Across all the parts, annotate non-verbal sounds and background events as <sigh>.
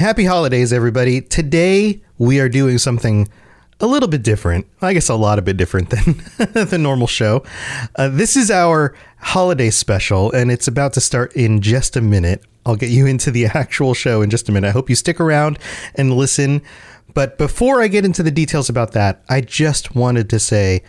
Happy holidays, everybody. Today we are doing something a little bit different. I guess a lot a bit different than <laughs> the normal show. Uh, this is our holiday special, and it's about to start in just a minute. I'll get you into the <laughs> actual show in just a minute. I hope you stick around and listen. But before I get into the details about that, I just wanted to say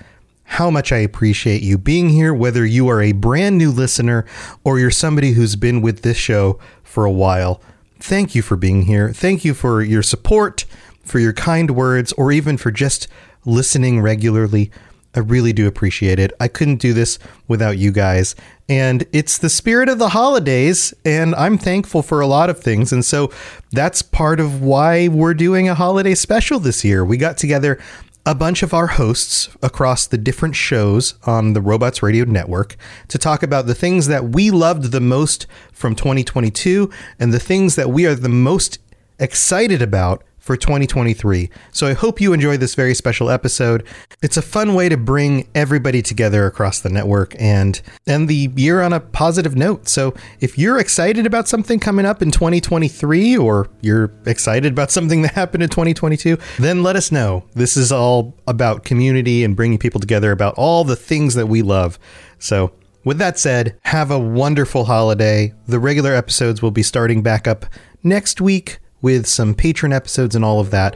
how much I appreciate you being here, whether you are a brand new listener or you're somebody who's been with this show for a while thank you for being here. Thank you for your support, for your kind words, or even for just listening regularly. I really do appreciate it. I couldn't do this without you guys. And it's the spirit of the holidays, and I'm thankful for a lot of things. And so that's part of why we're doing a holiday special this year. We got together a bunch of our hosts across the different shows on the Robots Radio Network to talk about the things that we loved the most from 2022 and the things that we are the most excited about for 2023. So I hope you enjoy this very special episode. It's a fun way to bring everybody together across the network and end the year on a positive note. So if you're excited about something coming up in 2023 or you're excited about something that happened in 2022, then let us know. This is all about community and bringing people together about all the things that we love. So with that said, have a wonderful holiday. The regular episodes will be starting back up next week with some patron episodes and all of that.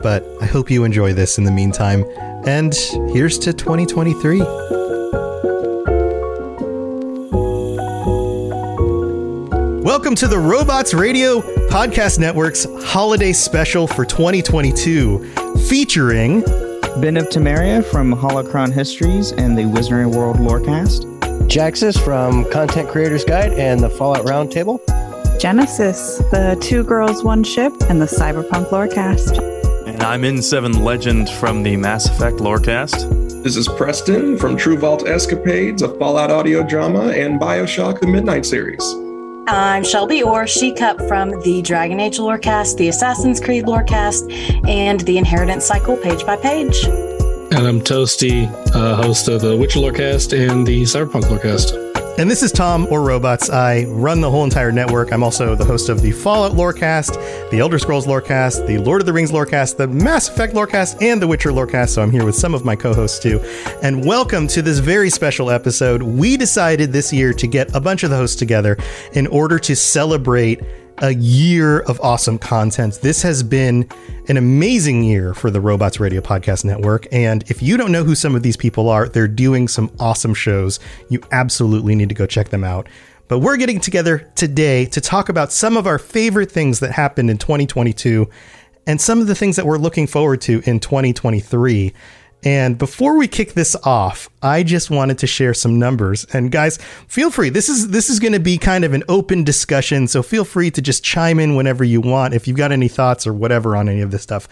But I hope you enjoy this in the meantime. And here's to 2023. Welcome to the Robots Radio Podcast Network's holiday special for 2022, featuring Ben of Temeria from Holocron Histories and the Wizarding World Lorecast. Jaxus from Content Creators Guide and the Fallout Roundtable. Genesis, the Two Girls, One Ship, and the Cyberpunk Lorecast. And I'm N7 Legend from the Mass Effect Lorecast. This is Preston from True Vault Escapades, a Fallout audio drama, and Bioshock The Midnight Series. I'm Shelby Orr, She Cup from the Dragon Age Lorecast, the Assassin's Creed Lorecast, and the Inheritance Cycle page by page. And I'm Toasty, uh, host of the Witcher Lorecast and the Cyberpunk Lorecast. And this is Tom or Robots. I run the whole entire network. I'm also the host of the Fallout Lorecast, the Elder Scrolls Lorecast, the Lord of the Rings Lorecast, the Mass Effect Lorecast, and the Witcher Lorecast. So I'm here with some of my co hosts too. And welcome to this very special episode. We decided this year to get a bunch of the hosts together in order to celebrate a year of awesome content. This has been an amazing year for the Robots Radio Podcast Network. And if you don't know who some of these people are, they're doing some awesome shows. You absolutely need to go check them out. But we're getting together today to talk about some of our favorite things that happened in 2022 and some of the things that we're looking forward to in 2023. And before we kick this off, I just wanted to share some numbers. And guys, feel free. This is this is going to be kind of an open discussion, so feel free to just chime in whenever you want if you've got any thoughts or whatever on any of this stuff.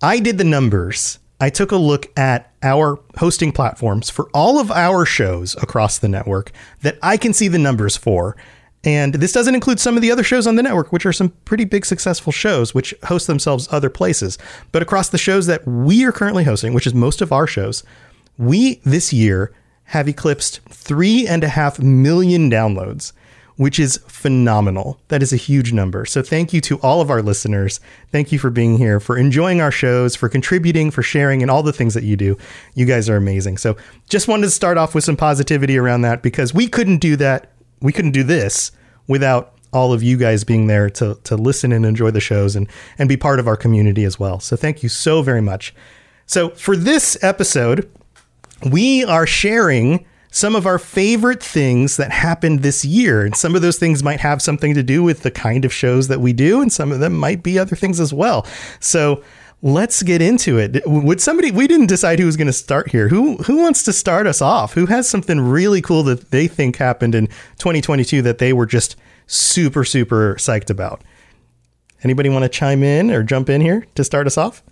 I did the numbers. I took a look at our hosting platforms for all of our shows across the network that I can see the numbers for. And this doesn't include some of the other shows on the network, which are some pretty big successful shows, which host themselves other places. But across the shows that we are currently hosting, which is most of our shows, we this year have eclipsed three and a half million downloads, which is phenomenal. That is a huge number. So thank you to all of our listeners. Thank you for being here, for enjoying our shows, for contributing, for sharing, and all the things that you do. You guys are amazing. So just wanted to start off with some positivity around that because we couldn't do that. We couldn't do this without all of you guys being there to to listen and enjoy the shows and and be part of our community as well. So thank you so very much. So for this episode, we are sharing some of our favorite things that happened this year. And some of those things might have something to do with the kind of shows that we do, and some of them might be other things as well. So let's get into it. Would somebody we didn't decide who was going to start here. Who who wants to start us off? Who has something really cool that they think happened in 2022 that they were just super super psyched about? Anybody want to chime in or jump in here to start us off?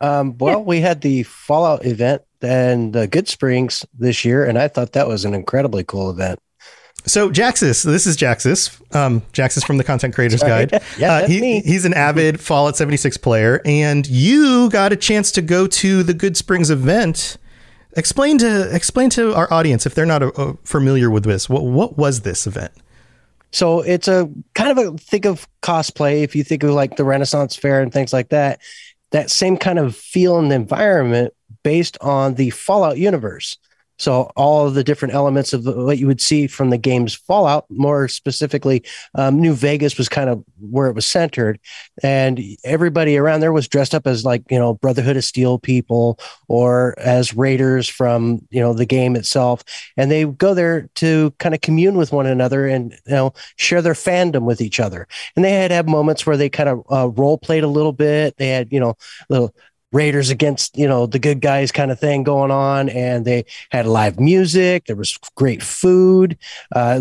Um, well, we had the Fallout event and the Goodsprings this year, and I thought that was an incredibly cool event. So Jaxus, this is Jaxus, um, Jaxus from the Content Creators. Guide. <laughs> Yeah, uh, he, me. he's an avid Fallout 76 player, and you got a chance to go to the Goodsprings event. Explain to explain to our audience if they're not uh, familiar with this. What what was this event? So it's a kind of a think of cosplay. If you think of like the Renaissance Fair and things like that, that same kind of feel and environment based on the Fallout universe. So all the different elements of what you would see from the game's Fallout, more specifically, um, New Vegas was kind of where it was centered, and everybody around there was dressed up as like you know Brotherhood of Steel people or as raiders from you know the game itself, and they go there to kind of commune with one another and you know share their fandom with each other. And they had have moments where they kind of uh, role played a little bit. They had you know little Raiders against you know the good guys kind of thing going on, and they had live music. There was great food, uh,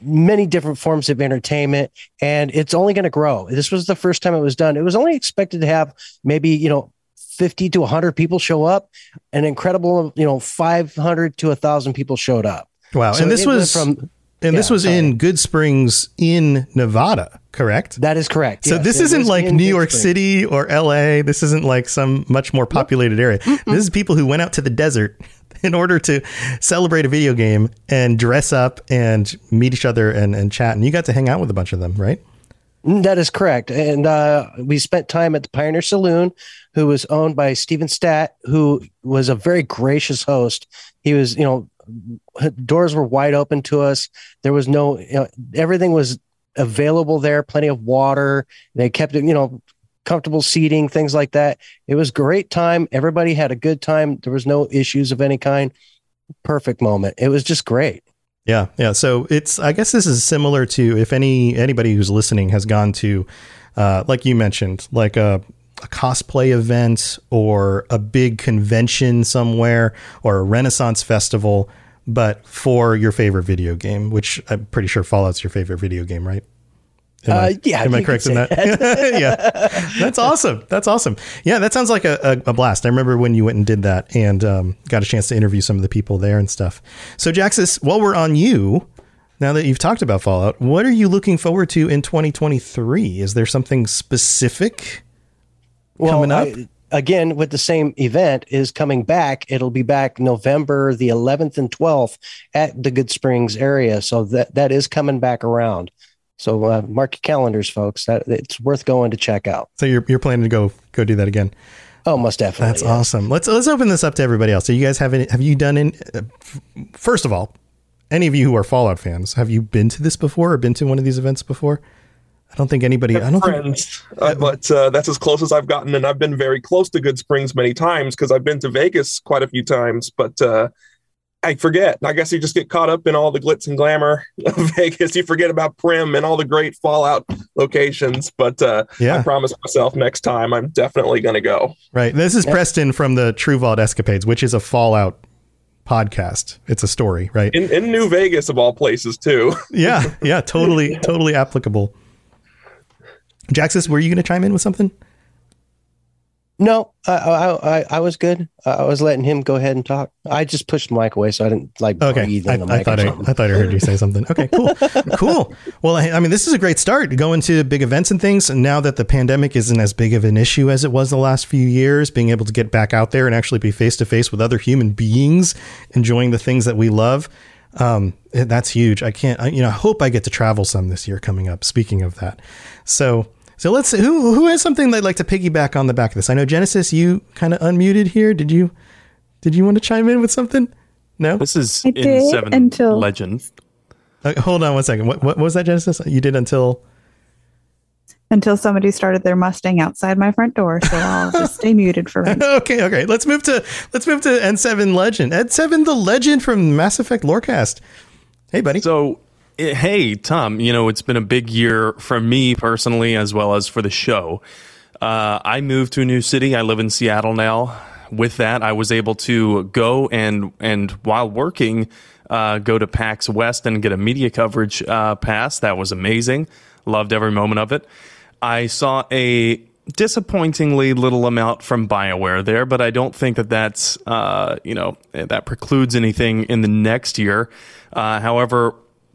many different forms of entertainment, and it's only going to grow. This was the first time it was done. It was only expected to have maybe you know 50 to 100 people show up. An incredible you know 500 to 1,000 people showed up. Wow, So and this was from and this was sorry. in Goodsprings in Nevada, correct? that is correct. So Yes, this it isn't like New Good York Springs. City or LA. This isn't like some much more populated area. This is people who went out to the desert <laughs> in order to celebrate a video game and dress up and meet each other and, and chat. And you got to hang out with a bunch of them, right? Mm, That is correct. And uh, we spent time at the Pioneer Saloon, who was owned by Steven Stat, who was a very gracious host. He was, you know, doors were wide open to us. There was no, you know, everything was available there, plenty of water. They kept it, you know, comfortable seating, things like that. It was great time. Everybody had a good time. There was no issues of any kind. Perfect moment. It was just great. Yeah, yeah. So it's I guess this is similar to if any anybody who's listening has gone to, uh, like you mentioned, like a, a cosplay event or a big convention somewhere or a Renaissance festival, but for your favorite video game, which I'm pretty sure Fallout's your favorite video game, right? Am Uh, I, yeah, am I correct in say that? <laughs> yeah, that's awesome. That's awesome. Yeah, that sounds like a, a, a blast. I remember when you went and did that and um, got a chance to interview some of the people there and stuff. So, Jaxus, while we're on you, now that you've talked about Fallout, what are you looking forward to in 2023? Is there something specific coming up? I- again, with the same event is coming back. It'll be back November the 11th and 12th at the Goodsprings area. So that that is coming back around. So uh, mark your calendars, folks. That it's worth going to check out. so you're you're planning to go go do that again? Oh, most definitely. That's yeah. awesome. Let's let's open this up to everybody else. So you guys have any, have you done in uh, f- first of all, any of you who are Fallout fans, have you been to this before or been to one of these events before? I don't think anybody. I don't think. friends, uh, but uh, that's as close as I've gotten, and I've been very close to Goodsprings many times because I've been to Vegas quite a few times. But uh, I forget. I guess you just get caught up in all the glitz and glamour <laughs> of Vegas. You forget about Primm and all the great Fallout locations. But uh, Yeah. I promise myself next time I'm definitely going to go. Right. This is Preston from the True Vault Escapades, which is a Fallout podcast. It's a story, right? In, in New Vegas, of all places, too. <laughs> yeah. Yeah. Totally. Totally applicable. Jaxus, were you going to chime in with something? No, I, I I I was good. I was letting him go ahead and talk. I just pushed the mic away so I didn't like Okay. breathe I, in the I mic. thought or I. I thought I heard you say something. Okay, cool. <laughs> cool. Well, I, I mean, this is a great start going to big events and things. And now that the pandemic isn't as big of an issue as it was the last few years, being able to get back out there and actually be face to face with other human beings, enjoying the things that we love. Um, that's huge. I can't, I, you know, I hope I get to travel some this year coming up. Speaking of that. So, so let's see who, who has something they'd like to piggyback on the back of this. I know Genesis, you kind of unmuted here. Did you, did you want to chime in with something? No? This is I in seven until- legend. Uh, hold on one second. What, what was that, Genesis? You did until. until somebody started their Mustang outside my front door. So I'll <laughs> just stay muted for right now. okay, okay. Let's move to let's move to N7 Legend. N7 the Legend from Mass Effect Lorecast. Hey, buddy. So, hey, Tom, you know, it's been a big year for me personally as well as for the show. Uh, I moved to a new city. I live in Seattle now. With that, I was able to go and, and while working, uh, go to PAX West and get a media coverage uh, pass. That was amazing. Loved every moment of it. I saw a disappointingly little amount from BioWare there, but I don't think that that's uh, you know that precludes anything in the next year. Uh, however,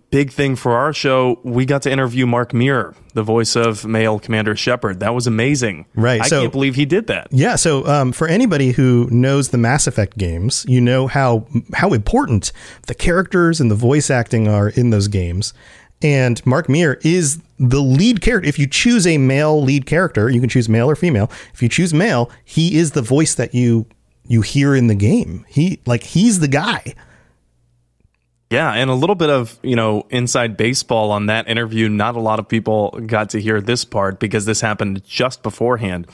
big thing for our show, we got to interview Mark Meer, the voice of male Commander Shepard. That was amazing. Right, I so- can't believe he did that. Yeah, so um, for anybody who knows the Mass Effect games, you know how how important the characters and the voice acting are in those games. And Mark Meer is the lead character. If you choose a male lead character, you can choose male or female. If you choose male, he is the voice that you you hear in the game. He like he's the guy. Yeah, and a little bit of, you know, inside baseball on that interview. Not a lot of people got to hear this part because this happened just beforehand.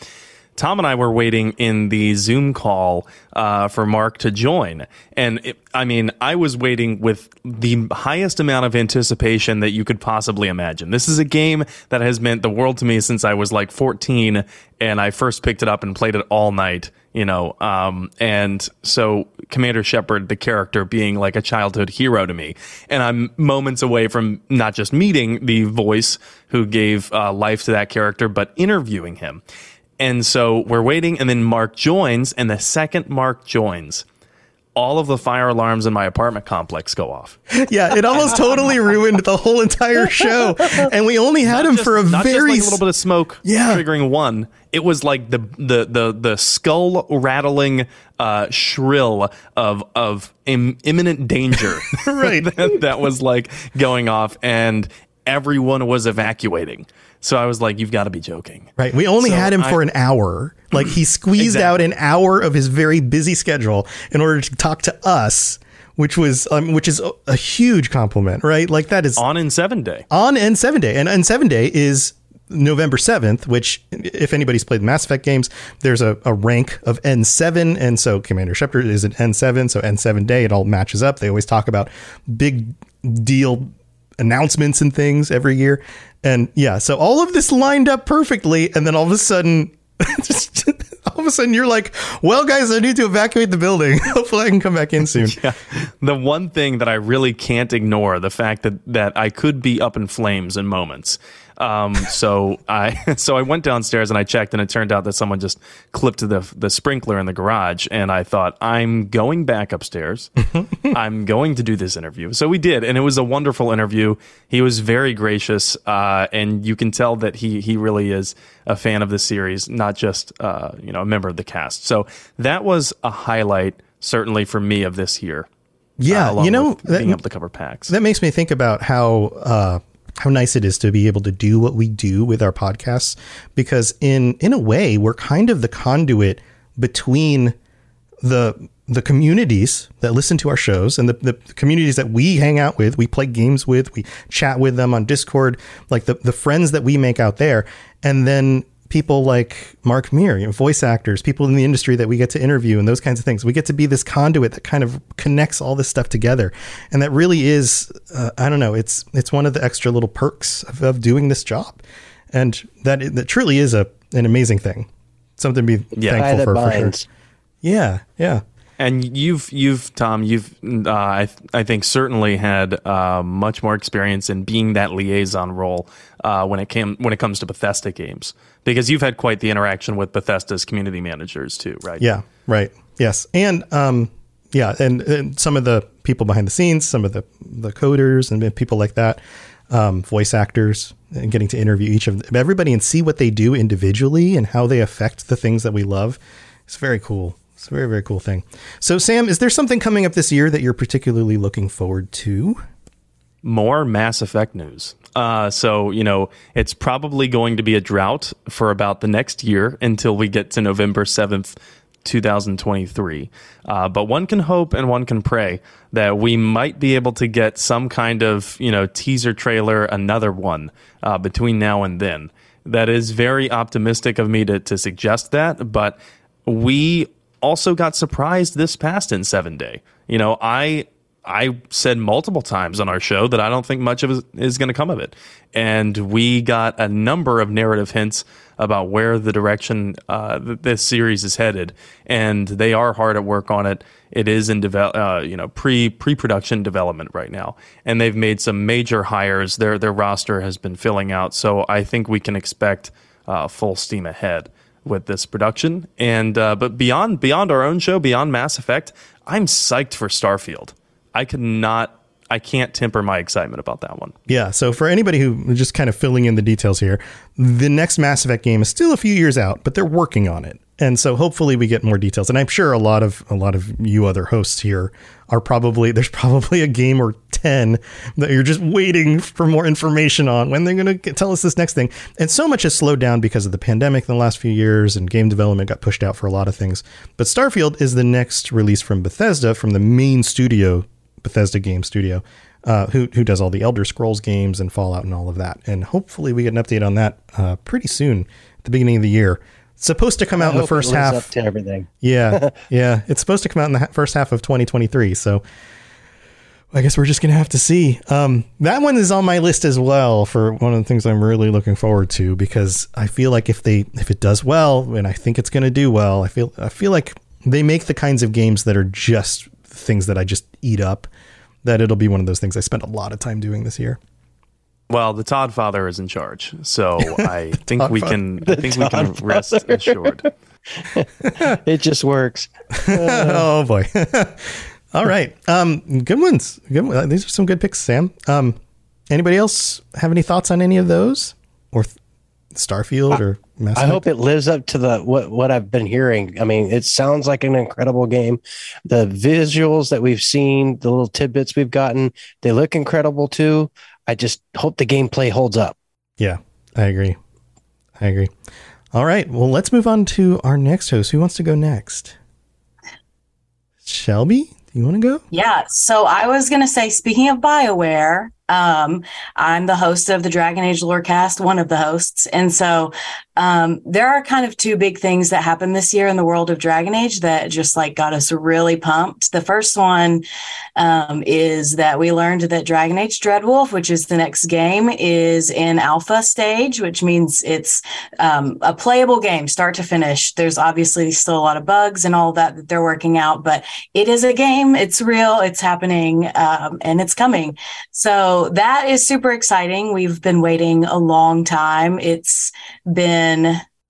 Tom and I were waiting in the Zoom call uh, for Mark to join. And it, I mean, I was waiting with the highest amount of anticipation that you could possibly imagine. This is a game that has meant the world to me since I was like 14 and I first picked it up and played it all night, you know. Um, and so Commander Shepard, the character, being like a childhood hero to me. And I'm moments away from not just meeting the voice who gave uh, life to that character, but interviewing him. And so we're waiting, and then Mark joins. And the second Mark joins, all of the fire alarms in my apartment complex go off. <laughs> Yeah, it almost totally ruined the whole entire show. And we only had him Just- for a not just very like a little bit of smoke Yeah. triggering one. It was like the the the the skull rattling uh, shrill of of Im- imminent danger. <laughs> Right. <laughs> that, that was like going off, and everyone was evacuating. So I was like, "You've got to be joking." Right. We only So had him I- for an hour. Like he squeezed out an hour of his very busy schedule in order to talk to us, which was um, which is a, a huge compliment, right? Like that is on N7 day. on N7 day. And N7 day is November 7th, which if anybody's played Mass Effect games, there's a, a rank of N7. And so Commander Shepard is an N7. So N7 day, it all matches up. They always talk about big deal announcements and things every year. And yeah, so all of this lined up perfectly. And then all of a sudden, just <laughs> all of a sudden you're like, well, guys, I need to evacuate the building. <laughs> Hopefully I can come back in soon. <laughs> Yeah. The one thing that I really can't ignore the fact that that I could be up in flames in moments. Um, so I <laughs> so I went downstairs and I checked, and it turned out that someone just clipped the the sprinkler in the garage. And I thought I'm going back upstairs. <laughs> I'm going to do this interview. So we did, and it was a wonderful interview. He was very gracious, uh, and you can tell that he he really is a fan of the series, not just uh, you know a member of the cast. So that was a highlight certainly for me of this year. Yeah. uh, you know, that- being able to cover PAX. that makes me think about how uh, how nice it is to be able to do what we do with our podcasts because in in a way we're kind of the conduit between the the communities that listen to our shows and the, the communities that we hang out with we play games with we chat with them on discord like the, the friends that we make out there. And then people like mark Meer, you know, voice actors people in the industry that we get to interview and those kinds of things. We get to be this conduit that kind of connects all this stuff together. And that really is uh, i don't know it's it's one of the extra little perks of, of doing this job. And that that truly is a an amazing thing. Something to be Yeah. Thankful that for, for sure. yeah. Yeah And you've you've Tom you've uh, I I think certainly had uh, much more experience in being that liaison role uh, when it came when it comes to Bethesda games because you've had quite the interaction with Bethesda's community managers too, right? Yeah, right. Yes, and um, yeah, and, and some of the people behind the scenes, some of the the coders and people like that, um, voice actors, and getting to interview each of them, everybody and see what they do individually and how they affect the things that we love. It's very cool. It's a very very cool thing. So, Sam, is there something coming up this year that you're particularly looking forward to? more Mass Effect news. Uh, so, you know, it's probably going to be a drought for about the next year until we get to November 7th, 2023. Uh, but one can hope and one can pray that we might be able to get some kind of, you know, teaser trailer, another one uh, between now and then. That is very optimistic of me to, to suggest that, but we also got surprised this past N7 day. You know, I I said multiple times on our show that I don't think much of it is going to come of it. And we got a number of narrative hints about where the direction uh, th- this series is headed, and they are hard at work on it. It is in develop, uh, you know, pre pre production development right now, and they've made some major hires. Their their roster has been filling out, so I think we can expect uh, full steam ahead with this production. And uh, but beyond beyond our own show, beyond Mass Effect, I'm psyched for Starfield. I could not, I can't temper my excitement about that one. Yeah. So for anybody who just kind of filling in the details here, the next Mass Effect game is still a few years out, but they're working on it. And so hopefully we get more details. And I'm sure a lot of a lot of you other hosts here are probably there's probably a game or ten that you're just waiting for more information on when they're going to tell us this next thing. And so much has slowed down because of the pandemic in the last few years, and game development got pushed out for a lot of things. But Starfield is the next release from Bethesda, from the main studio, Bethesda game studio. Uh, who who does all the Elder Scrolls games and Fallout and all of that, and hopefully we get an update on that uh, pretty soon, at the beginning of the year. Supposed to come out I in the first half. up to everything. Yeah, <laughs> yeah. It's supposed to come out in the first half of 2023. So I guess we're just gonna have to see. Um, that one is on my list as well for one of the things I'm really looking forward to because I feel like if they if it does well, and I think it's gonna do well, I feel I feel like they make the kinds of games that are just things that I just eat up. That it'll be one of those things I spent a lot of time doing this year. Well, the Todd father is in charge, so <laughs> I think Todd we father. can. I think we can Todd rest <laughs> assured. <laughs> It just works. oh boy. All right. Um, good ones. Good. one- These are some good picks, Sam. Um, anybody else have any thoughts on any of those, or th- Starfield, or Mass I hope it lives up to the what what I've been hearing. I mean, it sounds like an incredible game. The visuals that we've seen, the little tidbits we've gotten, they look incredible too. I just hope the gameplay holds up. Yeah, I agree. I agree. All right. Well, let's move on to our next host. Who wants to go next? Shelby, do you want to go? Yeah. So I was going to say, speaking of BioWare, um, I'm the host of the Dragon Age Lorecast, one of the hosts. And so um, there are kind of two big things that happened this year in the world of Dragon Age that just like got us really pumped. The first one um, is that we learned that Dragon Age Dreadwolf, which is the next game, is in alpha stage, which means it's um, a playable game, start to finish. There's obviously still a lot of bugs and all that that they're working out, but it is a game. It's real. It's happening, um, and it's coming. So that is super exciting. We've been waiting a long time. It's been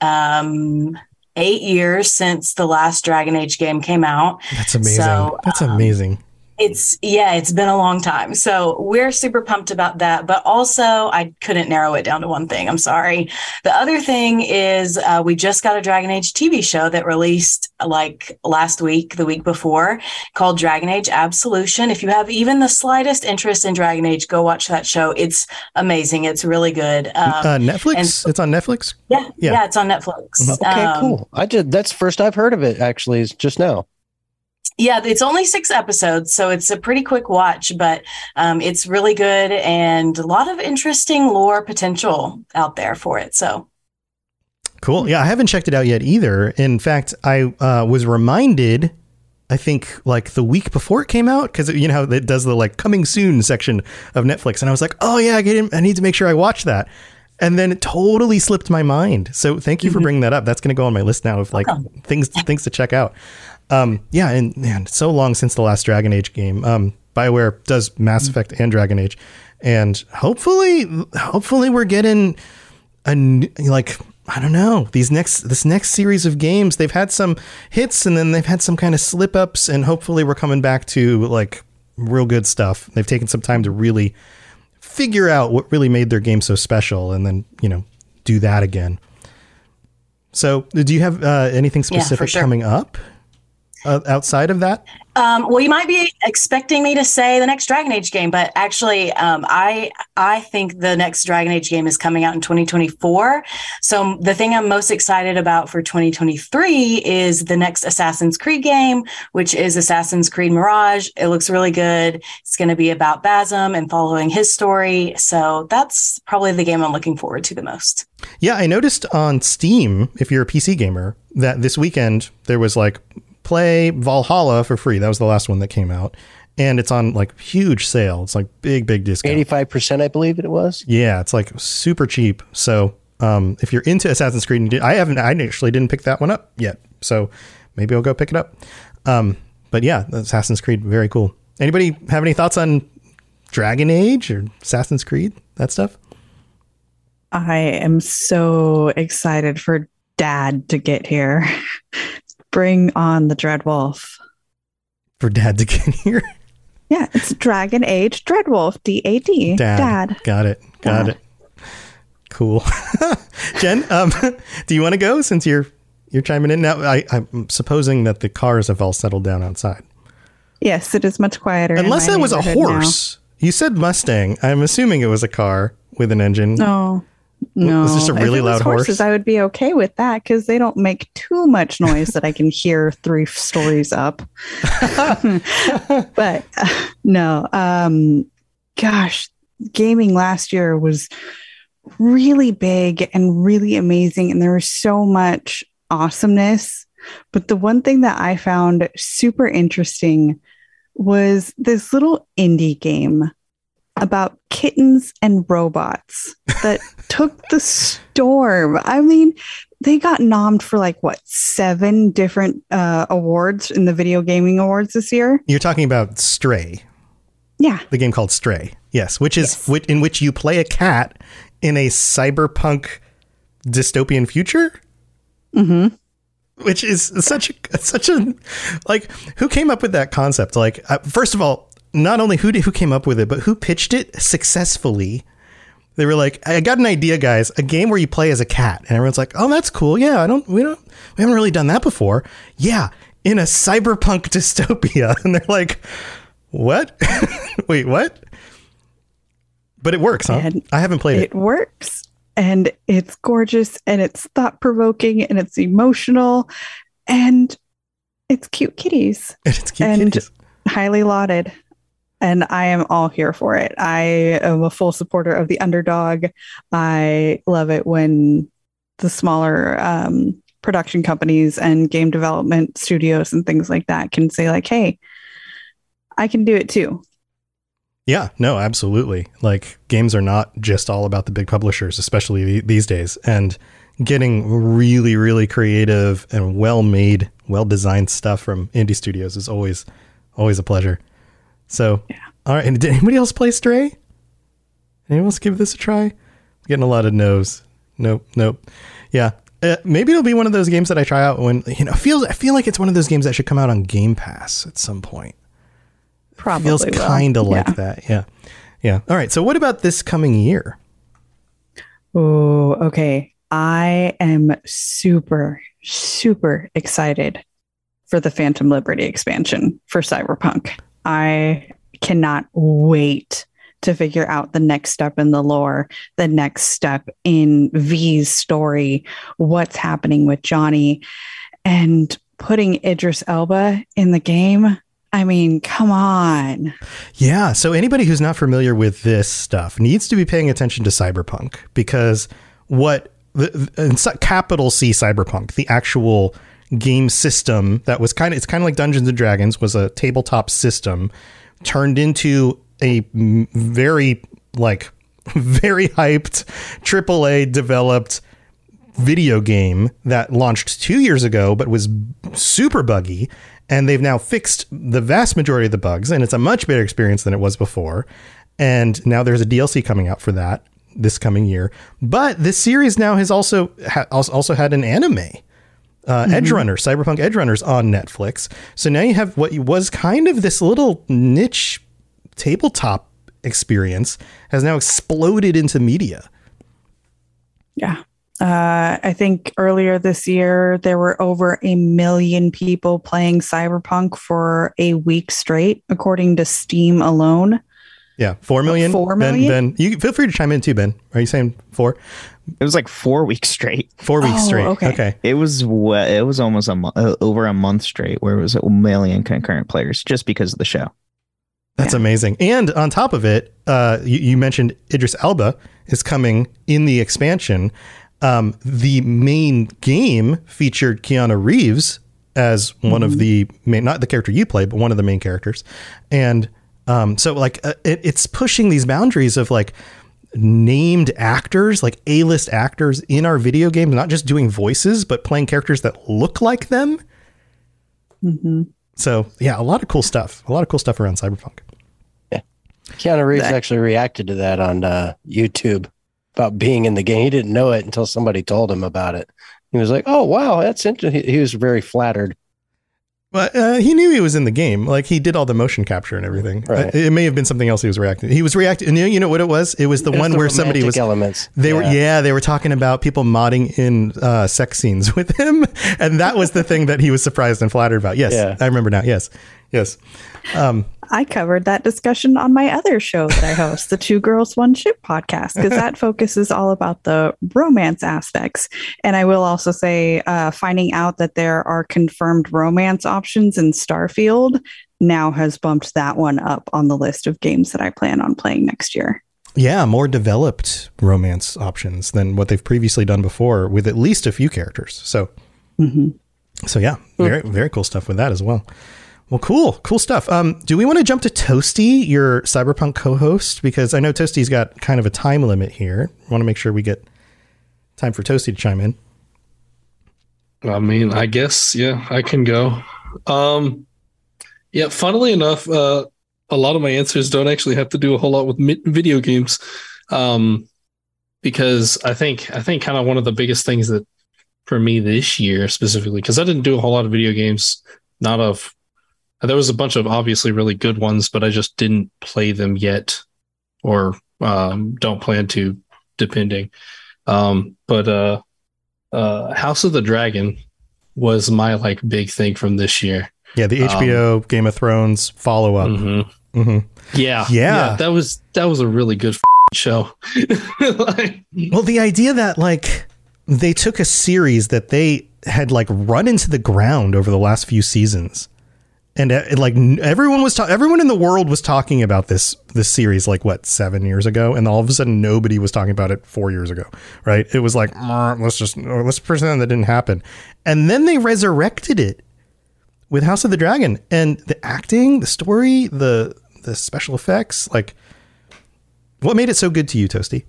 um, eight years since the last Dragon Age game came out. That's amazing. So, That's um, amazing. It's yeah, it's been a long time. So we're super pumped about that. But also, I couldn't narrow it down to one thing. I'm sorry. The other thing is uh, we just got a Dragon Age TV show that released like last week, the week before, called Dragon Age Absolution. If you have even the slightest interest in Dragon Age, go watch that show. It's amazing. It's really good. Um, uh, Netflix. it's on Netflix. yeah, yeah. yeah, it's on Netflix. Okay, Um, cool. I did. That's first I've heard of it. Actually, is just now. Yeah, it's only six episodes, so it's a pretty quick watch, but um, it's really good and a lot of interesting lore potential out there for it. So, Cool. Yeah, I haven't checked it out yet either. In fact, I uh, was reminded, I think, like the week before it came out, because you know it does the like coming soon section of Netflix, and I was like, oh yeah, I, I need to make sure I watch that. And then it totally slipped my mind. So thank you for bringing that up. That's going to go on my list now of like things things to check out. Um, yeah, and man, so long since the last Dragon Age game. Um, Bioware does Mass Effect and Dragon Age, and hopefully, hopefully we're getting a like I don't know these next this next series of games. They've had some hits and then they've had some kind of slip ups, and hopefully we're coming back to like real good stuff. They've taken some time to really figure out what really made their game so special, and then you know do that again. So, do you have uh, anything Yeah, specific sure. coming up uh, outside of that? um, well, you might be expecting me to say the next Dragon Age game, but actually, um, I I think the next Dragon Age game is coming out in 2024. So the thing I'm most excited about for 2023 is the next Assassin's Creed game, which is Assassin's Creed Mirage. It looks really good. It's going to be about Basim and following his story. So that's probably the game I'm looking forward to the most. Yeah, I noticed on Steam, if you're a PC gamer, that this weekend there was like play Valhalla for free. That was the last one that came out. And it's on like huge sale. It's like big, big discount. Eighty five percent, I believe it was. Yeah, it's like super cheap. So um, if you're into Assassin's Creed, and did- I haven't, I actually didn't pick that one up yet. So maybe I'll go pick it up. Um, but yeah, Assassin's Creed, very cool. Anybody have any thoughts on Dragon Age or Assassin's Creed, that stuff? I am so excited for dad to get here. <laughs> Bring on the Dreadwolf. For dad to get here. Yeah, it's Dragon Age Dreadwolf, D A D. Dad. Dad. Got it. Got Dad. it. Cool. <laughs> Jen, um, <laughs> do you want to go since you're you're chiming in now. I, I'm supposing that the cars have all settled down outside. Yes, it is much quieter. Unless that was a neighborhood now. horse. You said Mustang. I'm assuming it was a car with an engine. No. No, Was this a really was horses, horse? I would be okay with that because they don't make too much noise that I can hear three stories up. but uh, no, um, gosh, gaming last year was really big and really amazing, and there was so much awesomeness. But the one thing that I found super interesting was this little indie game about kittens and robots that took the storm. I mean, they got nommed for like what seven different uh, awards in the video gaming awards this year. You're talking about Stray, Yeah, the game called Stray. Yes, which is Yes. which, in which you play a cat in a cyberpunk dystopian future. mm-hmm. which is such a such a like who came up with that concept like uh, first of all not only who did, who came up with it but who pitched it successfully they were like i got an idea guys a game where you play as a cat. And everyone's like oh that's cool. Yeah i don't we don't we haven't really done that before. Yeah in a cyberpunk <laughs> dystopia. And they're like what? <laughs> Wait what? But it works huh? And i haven't played it, it works and it's gorgeous and it's thought provoking and it's emotional and it's cute kitties. <laughs> it's cute and- kitties. highly lauded and i am all here for it i am a full supporter of the underdog i love it when the smaller um, production companies and game development studios and things like that can say like hey i can do it too Yeah, no, absolutely. Like games are not just all about the big publishers, especially these days. And getting really, really creative and well-made, well-designed stuff from indie studios is always, always a pleasure. So, all right. And did anybody else play Stray? Anyone else give this a try? Getting a lot of no's. Nope, nope. Yeah. Uh, maybe it'll be one of those games that I try out when you know feels. I feel like it's one of those games that should come out on Game Pass at some point probably feels kind of like Yeah. that. Yeah. Yeah. All right. So what about this coming year? Oh, okay. I am super, super excited for the Phantom Liberty expansion for Cyberpunk. I cannot wait to figure out the next step in the lore, the next step in V's story, what's happening with Johnny, and putting Idris Elba in the game. I mean, come on. Yeah. So anybody who's not familiar with this stuff needs to be paying attention to Cyberpunk because what the, capital C Cyberpunk, the actual game system that was kind of it's kind of like Dungeons and Dragons was a tabletop system turned into a very like <laughs> very hyped AAA developed video game that launched two years ago, but was super buggy. And they've now fixed the vast majority of the bugs, and it's a much better experience than it was before. And now there's a DLC coming out for that this coming year. But this series now has also ha- also had an anime. Uh, Edgerunner, Cyberpunk Edgerunners on Netflix. So now you have what was kind of this little niche tabletop experience has now exploded into media. Yeah. Uh, I think earlier this year, there were over a million people playing Cyberpunk for a week straight, according to Steam alone. Yeah, four million. Four Ben. Ben, you feel free to chime in too. Ben, are you saying four? It was like four weeks straight. Four weeks Oh, straight. okay. okay. It was we- it was almost a mo- uh, over a month straight where it was a million concurrent players just because of the show. That's Yeah. amazing. And on top of it, uh, you, you mentioned Idris Elba is coming in the expansion. Um, the main game featured Keanu Reeves as one of the main, not the character you play, but one of the main characters. And um, so, like, uh, it, it's pushing these boundaries of like named actors, like A list actors in our video games, not just doing voices, but playing characters that look like them. hmm So, yeah, a lot of cool stuff. A lot of cool stuff around Cyberpunk. Yeah, Keanu Reeves That- actually reacted to that on uh, YouTube about being in the game. He didn't know it until somebody told him about it. He was like, "Oh wow, that's interesting." He, he was very flattered. But uh, he knew he was in the game. Like he did all the motion capture and everything. Right. Uh, it may have been something else he was reacting. He was reacting. And you know, you know what it was? It was the It's one the where somebody was. elements. They were yeah, they were talking about people modding in uh, sex scenes <laughs> with him, and that was the thing that he was surprised and flattered about. Yes, Yeah. I remember now. Yes, yes. Um, I covered that discussion on my other show that I host, the Two Girls One Ship podcast, because that <laughs> focuses all about the romance aspects. And I will also say, uh, finding out that there are confirmed romance options in Starfield now has bumped that one up on the list of games that I plan on playing next year. yeah, more developed romance options than what they've previously done before, with at least a few characters. So, hmm so yeah, very very cool stuff with that as well. Well, cool, cool stuff. Um, do we want to jump to Toasty, your Cyberpunk co-host? Because I know Toasty's got kind of a time limit here. Want to make sure we get time for Toasty to chime in. I mean, I guess yeah, I can go. Um, yeah, funnily enough, uh, a lot of my answers don't actually have to do a whole lot with mi- video games, um, because I think I think kind of one of the biggest things that for me this year specifically, because I didn't do a whole lot of video games, not of there was a bunch of obviously really good ones, but I just didn't play them yet, or um, don't plan to, depending. Um, but uh, uh, House of the Dragon was my like big thing from this year. Yeah, the Um, HBO Game of Thrones follow up. Mhm. hmm Yeah, Yeah. that was that was a really good show. <laughs> Like, Well, the idea that like they took a series that they had like run into the ground over the last few seasons, and uh, like everyone was ta- everyone in the world was talking about this this series like what seven years ago, and all of a sudden nobody was talking about it four years ago, right? It was like let's just let's pretend that didn't happen, and then they resurrected it with House of the Dragon, and the acting, the story, the the special effects, like what made it so good to you, Toasty?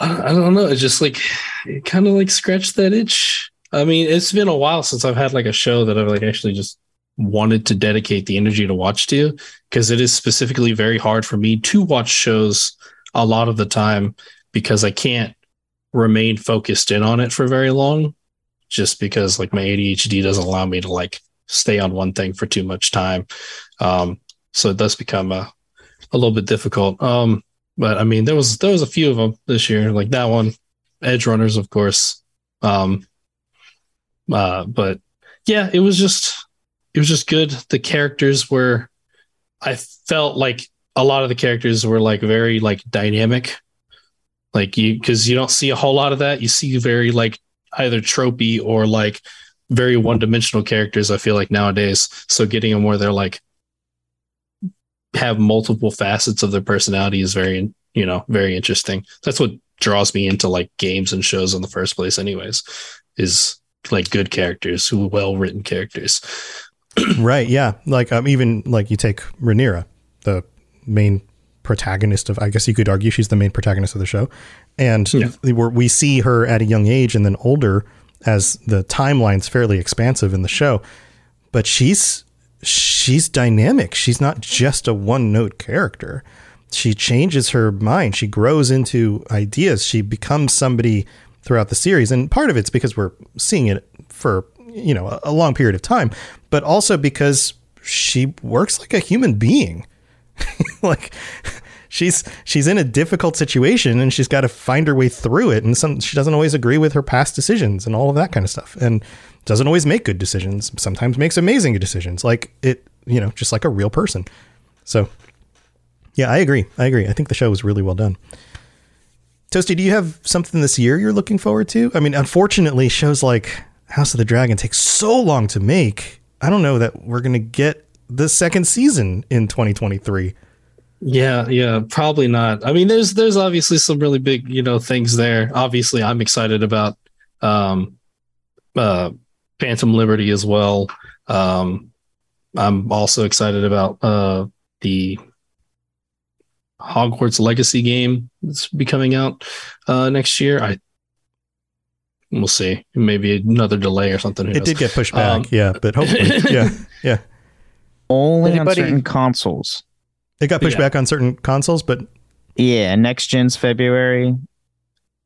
I, don't know. It's just like it kind of like scratched that itch. I mean, it's been a while since I've had like a show that I've like actually just wanted to dedicate the energy to watch to because it is specifically very hard for me to watch shows a lot of the time because I can't remain focused in on it for very long just because like my ADHD doesn't allow me to like stay on one thing for too much time. Um, so it does become a, a little bit difficult. Um, but I mean, there was there was a few of them this year, like that one, Edgerunners, of course. Um, uh, but yeah, it was just it was just good. The characters were, I felt like a lot of the characters were like very like dynamic, like you because you don't see a whole lot of that. You see very like either tropey or like very one dimensional characters. I feel like nowadays, so getting them where they're like have multiple facets of their personality is very you know very interesting that's what draws me into like games and shows in the first place anyways is like good characters who well written characters. <clears throat> Right yeah. Like um, even like you take Rhaenyra, the main protagonist of i guess you could argue she's the main protagonist of the show. And Yeah. we we see her at a young age and then older as the timeline's fairly expansive in the show. But she's she's dynamic. She's not just a one note character. She changes her mind. She grows into ideas. She becomes somebody throughout the series and part of it's because we're seeing it for you know a, long period of time but also because she works like a human being. <laughs> Like she's she's in a difficult situation and she's got to find her way through it and some she doesn't always agree with her past decisions and all of that kind of stuff and doesn't always make good decisions sometimes makes amazing decisions like it you know just like a real person. So yeah i agree i agree. I think the show was really well done toasty do you have something this year you're looking forward to? I mean unfortunately shows like house of the dragon take so long to make. I don't know that we're gonna get the second season in 2023 yeah yeah probably not. I mean there's there's obviously some really big you know things there. Obviously i'm excited about um uh phantom liberty as well. Um i'm also excited about uh the hogwarts legacy game that's be coming out uh next year i we'll see maybe another delay or something Who It knows? did get pushed back, Um, yeah, but hopefully, <laughs> yeah, yeah. Only Anybody- on certain consoles. It got pushed Yeah. back on certain consoles, but Yeah, next gen's February.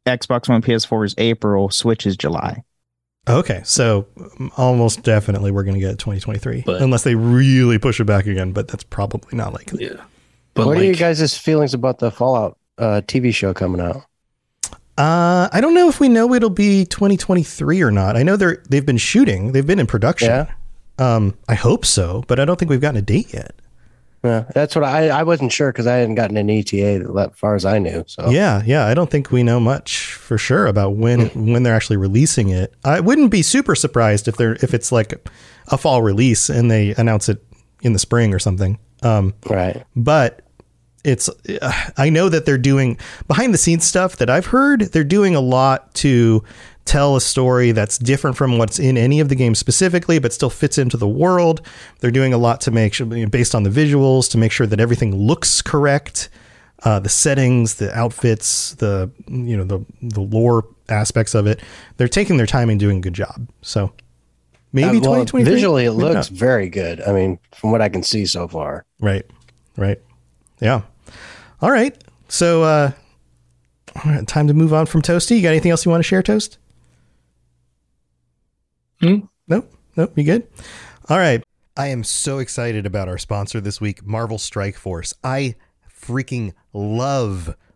Xbox One, PS4 is April. Switch is July. Okay, so um, almost definitely we're going to get 2023, But- unless they really push it back again. But that's probably not likely. Yeah. But what like, are you guys' feelings about the Fallout uh, TV show coming out? Uh, I don't know if we know it'll be 2023 or not. I know they're they've been shooting, they've been in production. Yeah. Um, I hope so, but I don't think we've gotten a date yet. Yeah, that's what I I wasn't sure because I hadn't gotten an ETA as far as I knew. So Yeah, yeah. I don't think we know much for sure about when when they're actually releasing it. I wouldn't be super surprised if they're if it's like a fall release and they announce it in the spring or something. Um, right. but it's uh, I know that they're doing behind the scenes stuff that I've heard. They're doing a lot to tell a story that's different from what's in any of the games specifically, but still fits into the world. They're doing a lot to make sure, based on the visuals, to make sure that everything looks correct. Uh, the settings, the outfits, the you know the the lore aspects of it. They're taking their time and doing a good job. So maybe Uh, well, 2023. visually, it looks not. very good. I mean, from what I can see so far. Right. Right. Yeah. All right. So uh all right, time to move on from Toasty. You got anything else you want to share, Toast? Hmm? Nope. Nope. You good? All right. I am so excited about our sponsor this week, Marvel Strike Force. I freaking love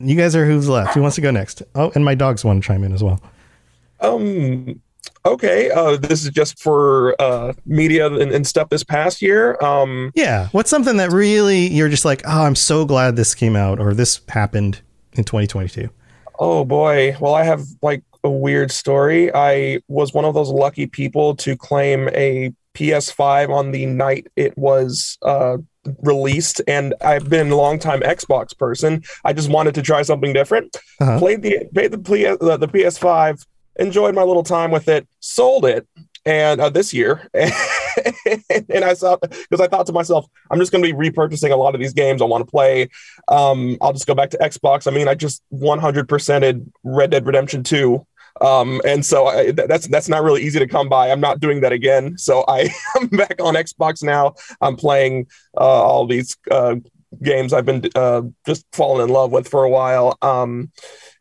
you guys are who's left. Who wants to go next? Oh, and my dogs want to chime in as well. Um. Okay. Uh, this is just for uh, media and, and stuff this past year. Um. Yeah. What's something that really you're just like, oh, I'm so glad this came out or this happened in 2022? Oh boy. Well, I have like a weird story. I was one of those lucky people to claim a PS5 on the night it was uh, released, and I've been a longtime Xbox person. I just wanted to try something different. Uh-huh. Played the played the, the the PS5, enjoyed my little time with it, sold it, and uh, this year. <laughs> and I thought because I thought to myself, I'm just going to be repurchasing a lot of these games I want to play. Um, I'll just go back to Xbox. I mean, I just 100%ed Red Dead Redemption 2. Um, and so I, that's that's not really easy to come by. I'm not doing that again. So I <laughs> am back on Xbox now. I'm playing uh, all these uh, games I've been uh, just falling in love with for a while. Um,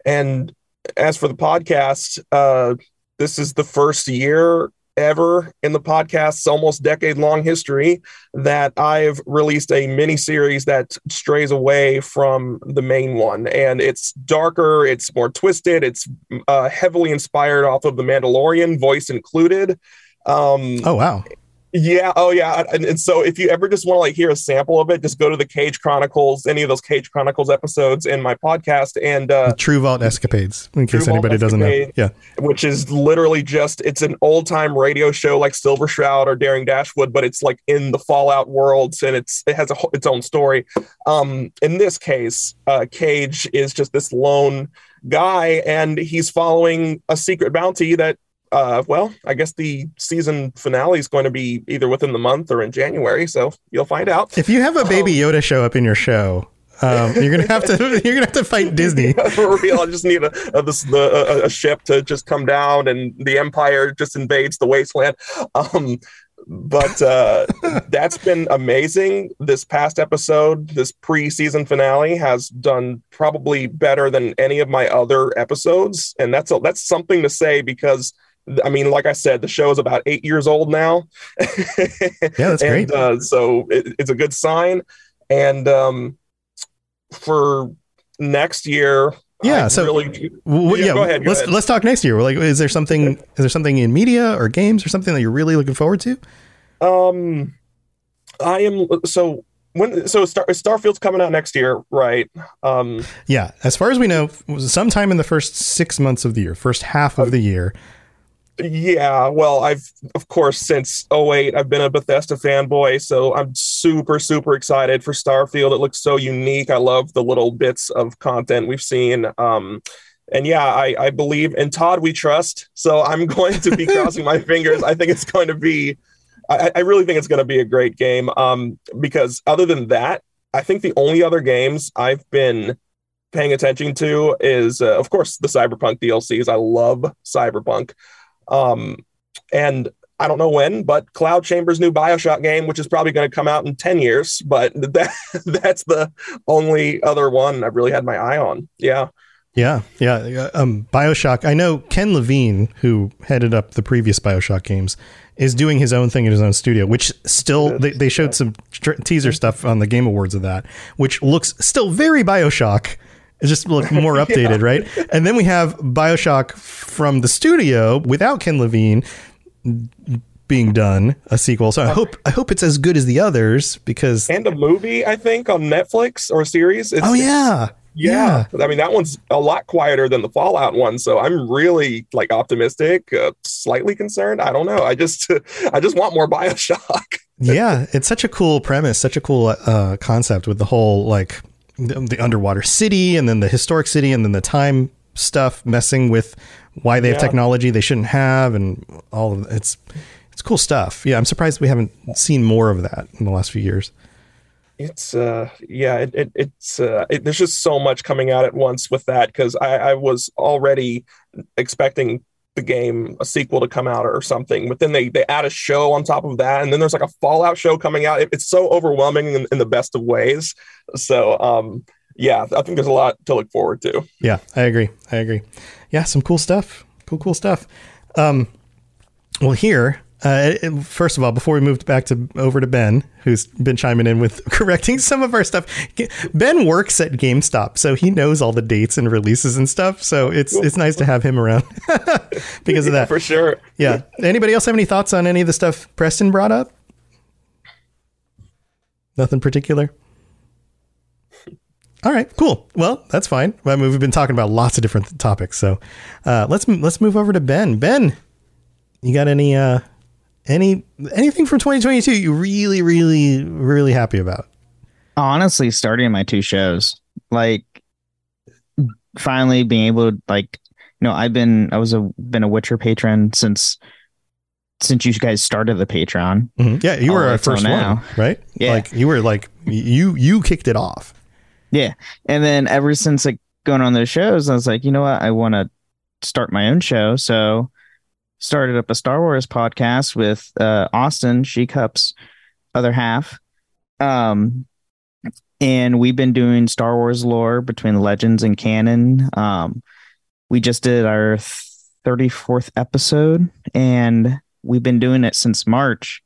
and as for the podcast, uh, this is the first year ever in the podcast's almost decade long history that I've released a mini series that strays away from the main one. And it's darker, it's more twisted, it's uh, heavily inspired off of The Mandalorian, voice included. Um, Oh, wow. Yeah. Oh, yeah. And, and so, if you ever just want to like hear a sample of it, just go to the Cage Chronicles, any of those Cage Chronicles episodes in my podcast, and uh, True Vault Escapades, in case Vault anybody doesn't know. Yeah. which is literally just it's an old time radio show like Silver Shroud or Daring Dashwood, but it's like in the Fallout worlds and it's it has a, its own story. Um, in this case, uh, Cage is just this lone guy and he's following a secret bounty that. Uh, well, I guess the season finale is going to be either within the month or in January, so you'll find out. If you have a baby Oh. Yoda show up in your show, um, you're gonna have to <laughs> <laughs> you're gonna have to fight Disney. <laughs> For real, I just need a a, this, the, a a ship to just come down, and the Empire just invades the wasteland. Um, but uh, that's been amazing. This past episode, this pre-season finale, has done probably better than any of my other episodes, and that's a, that's something to say because. I mean, like I said, the show is about eight years old now. <laughs> Yeah, that's and, great. Uh, so it, it's a good sign. And um, for next year, Yeah, I so- really, Well, Yeah, yeah, go ahead, go let's ahead. let's talk next year. Like, is there something is there something in media or games or something that you're really looking forward to? um, I am so when so Star, Starfield's coming out next year, right? Um, Yeah, as far as we know, sometime in the first six months of the year, first half of the year. Yeah. Well, I've of course since 08, I've been a Bethesda fanboy, so I'm super super excited for Starfield. It looks so unique. I love the little bits of content we've seen. Um, and yeah, I, I believe in Todd we trust. So I'm <laughs> going to be crossing my fingers. I think it's going to be I, I really think it's going to be a great game. Um, because other than that, I think the only other games I've been paying attention to is, uh, of course, the Cyberpunk DLCs. I love Cyberpunk. Um, and I don't know when, but Cloud Chamber's new Bioshock game, which is probably going to come out in 10 years, but <laughs> that that's the only other one I've really had my eye on. Yeah. Yeah, yeah. Um, Bioshock. I know Ken Levine, who headed up the previous Bioshock games, is doing his own thing in his own studio. Which still, they, they showed some tr- teaser stuff on the Game Awards of that, which looks still very Bioshock. It's just look more <laughs> updated, right? And then we have Bioshock from the studio without Ken Levine being done a sequel. So I hope I hope it's as good as the others because And a movie, I think, on Netflix or series. It's, oh yeah. Yeah. I mean, that one's a lot quieter than the Fallout one. So I'm really like optimistic, uh, slightly concerned. I don't know. I just, <laughs> I just want more Bioshock. <laughs> yeah, it's such a cool premise, such a cool uh, concept with the whole like the, the underwater city and then the historic city and then the time stuff messing with why they have technology they shouldn't have and all of it's it's cool stuff. Yeah, I'm surprised we haven't seen more of that in the last few years. It's, uh, yeah, it, it, it's, uh, it, there's just so much coming out at once with that because I, I was already expecting the game a sequel to come out or something but then they they add a show on top of that and then there's like a fallout show coming out it, it's so overwhelming in, in the best of ways so um yeah i think there's a lot to look forward to Yeah, I agree. I agree. Yeah, some cool stuff. Cool, cool stuff. Um, well, here, uh, first of all, before we moved back to over to Ben, who's been chiming in with <laughs> correcting some of our stuff. Ben works at GameStop, so he knows all the dates and releases and stuff. So it's it's nice to have him around <laughs> because of that. for sure Yeah. Anybody else have any thoughts on any of the stuff Preston brought up? Nothing particular. All right, cool. Well, that's fine. I mean, we've been talking about lots of different topics, so uh, let's let's move over to Ben. Ben, you got any uh, any anything from 2022 you really, really, really happy about? honestly starting my two shows like finally being able to like you know i've been i was a been a witcher patron since since you guys started the patreon Mhm. Yeah, you were our first now. one, right? Yeah. like you were like you you kicked it off. yeah and then ever since like going on those shows i was like you know what i want to start my own show so started up a star wars podcast with uh austin she cups other half um and we've been doing star wars lore between legends and canon um we just did our 34th episode and we've been doing it since march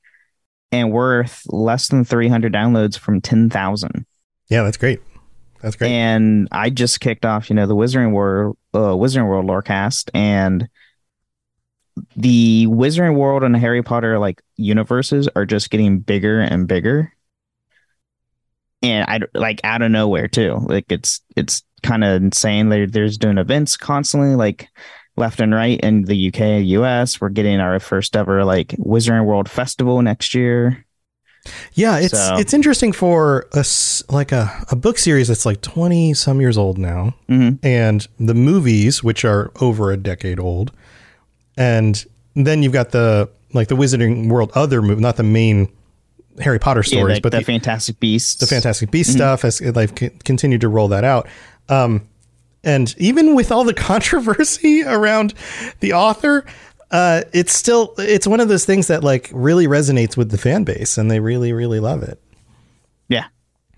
and we're less than 300 downloads from 10,000 Yeah, that's great. That's great. and I just kicked off, you know, the Wizarding World, uh, Wizarding World Lorecast, and the Wizarding World and Harry Potter like universes are just getting bigger and bigger, and I like out of nowhere too. Like it's it's kind of insane. They're there's doing events constantly, like left and right in the UK, US. We're getting our first ever like Wizarding World Festival next year. Yeah, it's So- it's interesting for a like a, a book series that's like 20 some years old now Mhm. and the movies which are over a decade old and then you've got the like the Wizarding World other movie not the main Harry Potter Yeah, stories like but the, the, Fantastic Beasts, the Fantastic Beast stuff as they've c- continued to roll that out. Um and even with all the <laughs> controversy around the author uh, it's still it's one of those things that like really resonates with the fan base and they really really love it. Yeah.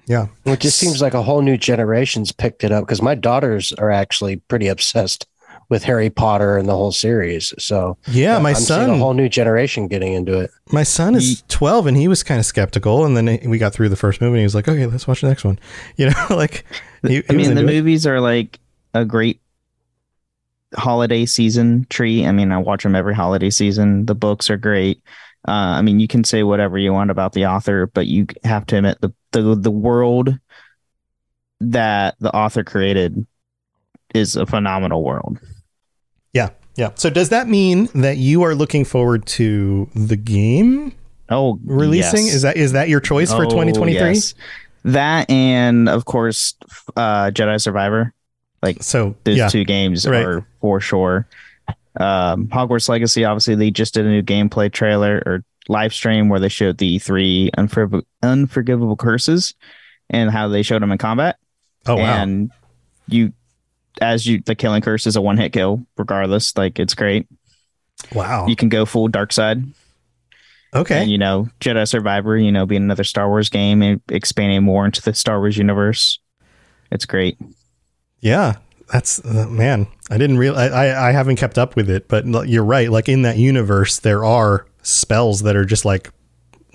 yeah. It just seems like a whole new generation's picked it up because my daughters are actually pretty obsessed with Harry Potter and the whole series. So yeah my I'm son a whole new generation getting into it. my son is 12 and he was kind of skeptical and then we got through the first movie and he was like okay let's watch the next one <laughs> you know <laughs> like he, he I mean, the into it. movies are like a great holiday season tree. I mean, I watch them every holiday season. The books are great. Uh, I mean, you can say whatever you want about the author, but you have to admit the the the world that the author created is a phenomenal world. Yeah, yeah. So does that mean that you are looking forward to the game Oh, releasing? yes. Is that is that your choice for Oh, 2023? yes. That and of course, uh, Jedi Survivor. Like so Those yeah, two games Right. are for sure. Um, Hogwarts Legacy, obviously, they just did a new gameplay trailer or live stream where they showed the three unforg- unforgivable curses and how they showed them in combat. oh wow, And you, as you, the killing curse is a one hit kill, regardless. Like it's great. wow. You can go full dark side. Okay, And you know, Jedi Survivor, you know, being another Star Wars game and expanding more into the Star Wars universe. It's great. Yeah, that's uh, man. I didn't real. I, I I haven't kept up with it, but you're right. Like in that universe, there are spells that are just like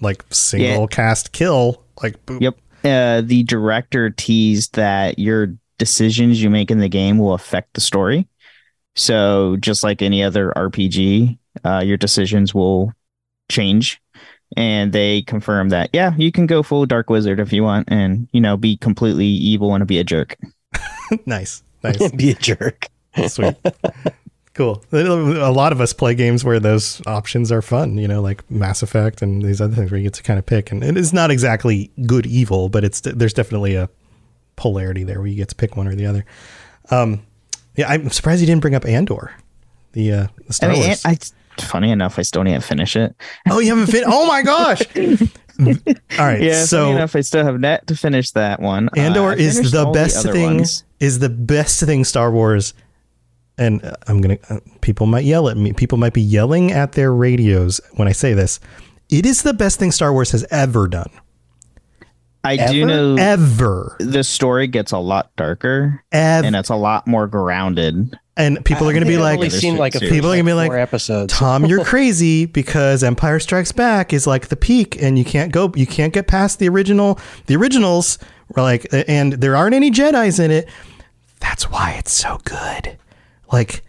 like single cast kill. Like boop. Yep. Uh, the director teased that your decisions you make in the game will affect the story. So just like any other RPG, uh, your decisions will change. And they confirm that yeah, you can go full dark wizard if you want, and you know be completely evil and be a jerk. <laughs> nice, nice, <laughs> Be a jerk. sweet, cool. A lot of us play games where those options are fun. You know, like Mass Effect and these other things where you get to kind of pick, and it is not exactly good evil, but it's there's definitely a polarity there where you get to pick one or the other. Um, yeah, I'm surprised you didn't bring up Andor, the uh, the Star I mean, Wars. I, funny enough, I still didn't finish it. Oh, you haven't fit. Oh my gosh! <laughs> All right, Yeah, funny so enough, I still have net to finish that one. Uh, Andor I is the best other thing. ones. Is the best thing Star Wars, and uh, I'm gonna. Uh, people might yell at me. People might be yelling at their radios when I say this. It is the best thing Star Wars has ever done. I do know Ever, the story gets a lot darker ever, and it's a lot more grounded. and people are gonna be I've like, only seen like a People are gonna be like, episodes. Tom, you're <laughs> crazy because Empire Strikes Back is like the peak, and you can't go, you can't get past the original. The originals were like, and there aren't any Jedi's in it. That's why it's so good. Like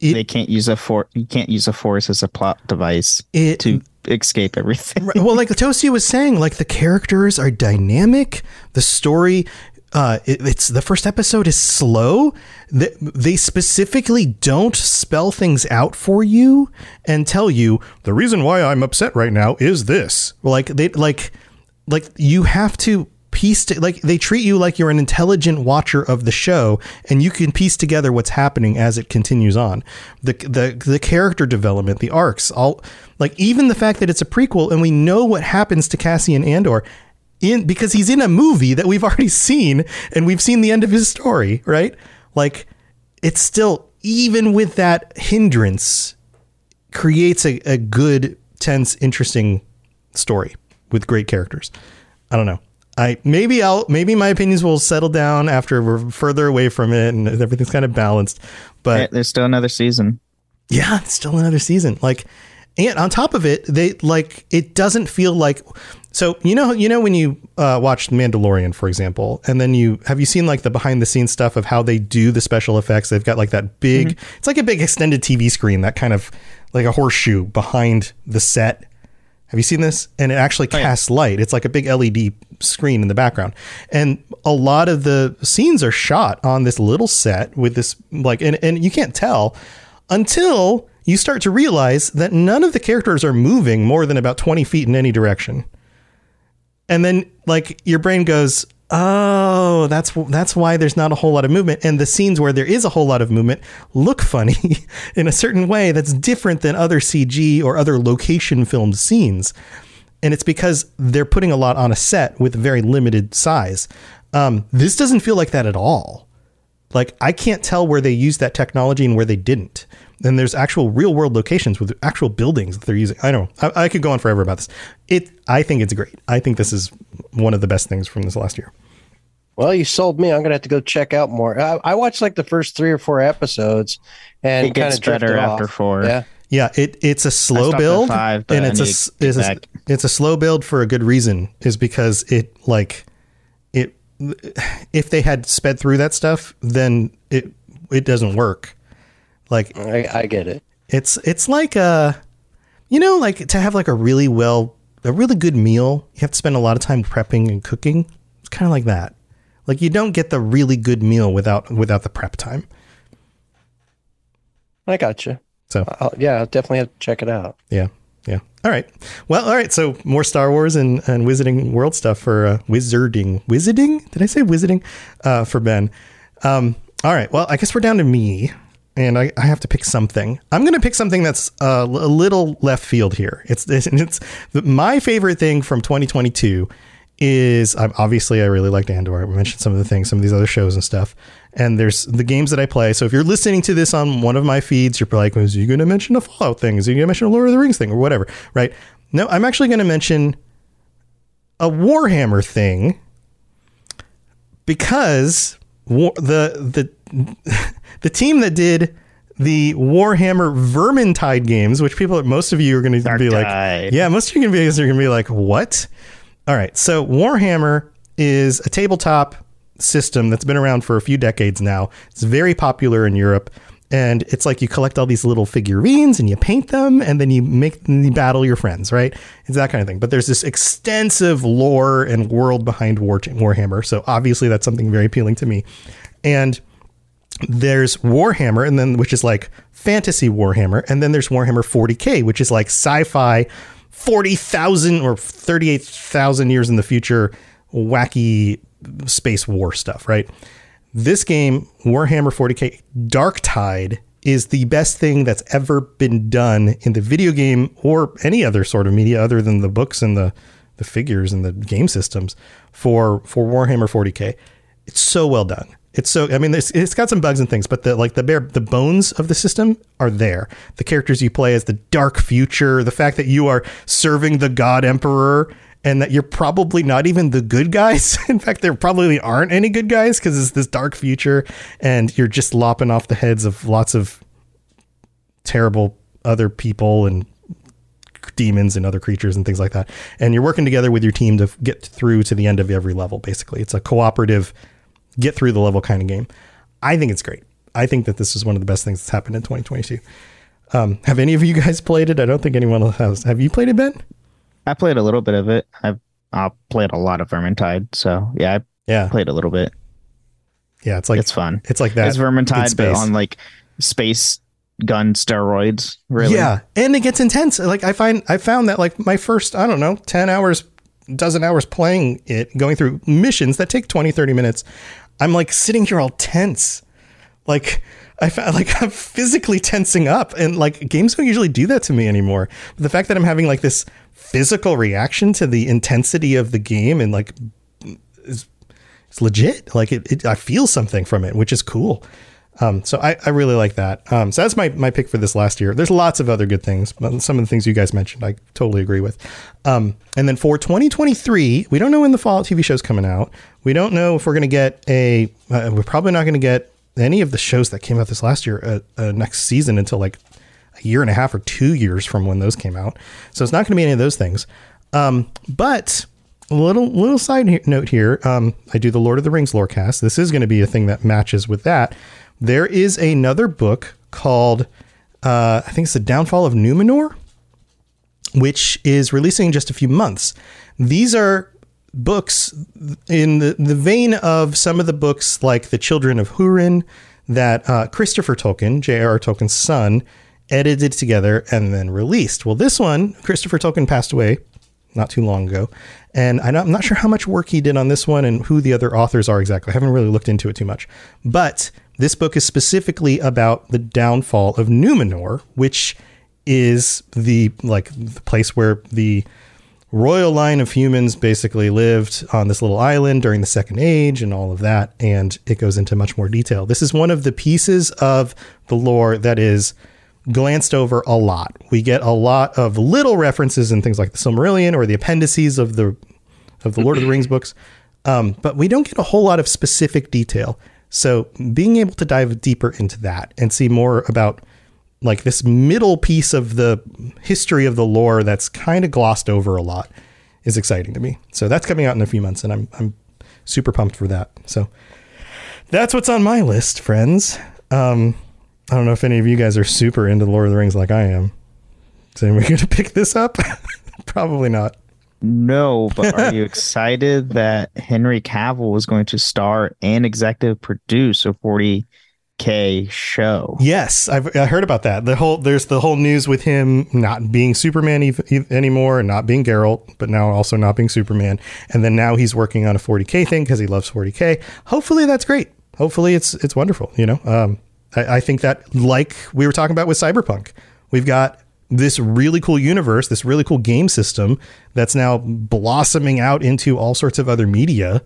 It- they can't use a for you can't use a force as a plot device it, to escape everything. Right, well, like Tosia was saying, like the characters are dynamic. The story, uh, it, it's the first episode is slow. They, they specifically don't spell things out for you and tell you the reason why I'm upset right now is this. Like they like like you have to piece to, like they treat you like you're an intelligent watcher of the show and you can piece together what's happening as it continues on. The the the character development the arcs all like even the fact that it's a prequel and we know what happens to Cassian Andor in because he's in a movie that we've <laughs> already seen and we've seen the end of his story right? Like it's still even with that hindrance creates a, a good tense interesting story with great characters. I don't know i maybe i'll maybe my opinions will settle down after we're further away from it and everything's kind of balanced but There's still another season. yeah, it's still another season. Like, and on top of it, they like it doesn't feel like. So you know, you know when you uh, watch Mandalorian, for example, and then you have you seen like the behind the scenes stuff of how they do the special effects. They've got like that big. It's like a big extended TV screen, that kind of like a horseshoe behind the set. Have you seen this? And it actually oh, casts light. It's like a big LED screen in the background. And a lot of the scenes are shot on this little set with this like and, and you can't tell until you start to realize that none of the characters are moving more than about 20 feet in any direction. And then like your brain goes, "Oh, that's that's why there's not a whole lot of movement." And the scenes where there is a whole lot of movement look funny <laughs> in a certain way that's different than other CG or other location filmed scenes. And it's because they're putting a lot on a set with very limited size. Um, this doesn't feel like that at all. Like I can't tell where they used that technology and where they didn't. And there's actual real world locations with actual buildings that they're using. I don't know. I, I could go on forever about this. It. I think it's great. I think this is one of the best things from this last year. Well, you sold me. I'm gonna have to go check out more. I, I watched like the first three or four episodes, and It gets kind of better after four. Yeah, Yeah, it it's a slow build, five, and it's a, need s- to get it's a it's a slow build for a good reason. Is because it like it if they had sped through that stuff, then it it doesn't work. Like I, I get it. It's it's like uh You know, like to have like a really well, a really good meal, you have to spend a lot of time prepping and cooking. It's kind of like that. Like you don't get the really good meal without without the prep time. I got you. So I'll, yeah, I'll definitely have to check it out. Yeah. Yeah. All right. Well, all right. So more Star Wars and, and Wizarding World stuff for uh, Wizarding. Wizarding? Did I say Wizarding? Uh, for Ben. Um, all right. Well, I guess we're down to me, and I, I have to pick something. I'm going to pick something that's uh, a little left field here. It's it's, it's my favorite thing from 2022 is obviously I really liked Andor. I mentioned some of the things, some of these other shows and stuff. And there's the games that I play. So if you're listening to this on one of my feeds, you're like, is you going to mention a Fallout thing? Is you going to mention a Lord of the Rings thing or whatever? Right? No, I'm actually going to mention a Warhammer thing because war, the the <laughs> the team that did the Warhammer Vermintide games, which people, most of you are going to be like, yeah, most of you are going to be like, what? All right. So Warhammer is a tabletop system that's been around for a few decades now. It's very popular in Europe. And it's like you collect all these little figurines and you paint them and then you make you battle your friends, right? It's that kind of thing. But there's this extensive lore and world behind War, Warhammer. So obviously that's something very appealing to me. And there's Warhammer, and then which is like fantasy Warhammer, and then there's Warhammer 40k, which is like sci-fi, forty thousand or thirty-eight thousand years in the future, wacky space war stuff, right? This game, Warhammer 40k Dark Tide, is the best thing that's ever been done in the video game or any other sort of media other than the books and the the figures and the game systems for for Warhammer 40k. It's so well done. It's so I mean it's, it's got some bugs and things, but the like the bare the bones of the system are there. The characters you play as the dark future, the fact that you are serving the god emperor and that you're probably not even the good guys. <laughs> In fact, there probably aren't any good guys because it's this dark future and you're just lopping off the heads of lots of terrible other people and demons and other creatures and things like that. And you're working together with your team to get through to the end of every level, basically. It's a cooperative, get through the level kind of game. I think it's great. I think that this is one of the best things that's happened in 2022. Um, have any of you guys played it? I don't think anyone else has. Have you played it, Ben? I played a little bit of it. I've I played a lot of Vermintide, so yeah, I Yeah. played a little bit. Yeah, it's like it's fun. it's like that. it's Vermintide, but on like space gun steroids. Really? Yeah, and it gets intense. Like I find I found that like my first, I don't know, 10 hours, dozen hours playing it, going through missions that take 20, 30 minutes, I'm like sitting here all tense. Like I found like <laughs> I'm physically tensing up and like games don't usually do that to me anymore. But the fact that I'm having like this physical reaction to the intensity of the game and like it's legit. Like it, it I feel something from it, which is cool. Um, so I, I really like that. Um, so that's my, my pick for this last year. There's lots of other good things, but some of the things you guys mentioned, I totally agree with. Um, and then for 2023, we don't know when the Fallout TV show's coming out. We don't know if we're going to get a. Uh, we're probably not going to get any of the shows that came out this last year uh, uh, next season until like a year and a half or two years from when those came out. So it's not going to be any of those things. Um, but a little little side note here. Um, I do the Lord of the Rings lore cast. This is going to be a thing that matches with that. There is another book called uh, I think it's the Downfall of Numenor, which is releasing in just a few months. These are books in the, the vein of some of the books like The Children of Hurin that uh, Christopher Tolkien, J.R.R. Tolkien's son, edited together and then released. Well, this one, Christopher Tolkien passed away not too long ago. And I'm not sure how much work he did on this one and who the other authors are exactly. I haven't really looked into it too much. But this book is specifically about the downfall of Numenor, which is the like the place where the royal line of humans basically lived on this little island during the second age and all of that and it goes into much more detail this is one of the pieces of the lore that is glanced over a lot we get a lot of little references in things like the silmarillion or the appendices of the of the lord of the rings books um, but we don't get a whole lot of specific detail so being able to dive deeper into that and see more about like this middle piece of the history of the lore that's kind of glossed over a lot is exciting to me. So that's coming out in a few months and I'm I'm super pumped for that. So that's what's on my list, friends. Um I don't know if any of you guys are super into Lord of the Rings like I am. Is anyone going to pick this up? <laughs> Probably not. No, but are you <laughs> excited that Henry Cavill is going to star and executive produce a 40k show? Yes, I've I heard about that. The whole there's the whole news with him not being Superman ev- ev- anymore and not being Geralt, but now also not being Superman. And then now he's working on a 40k thing because he loves 40k. Hopefully that's great. Hopefully it's it's wonderful. You know, um, I, I think that like we were talking about with Cyberpunk, we've got this really cool universe, this really cool game system that's now blossoming out into all sorts of other media.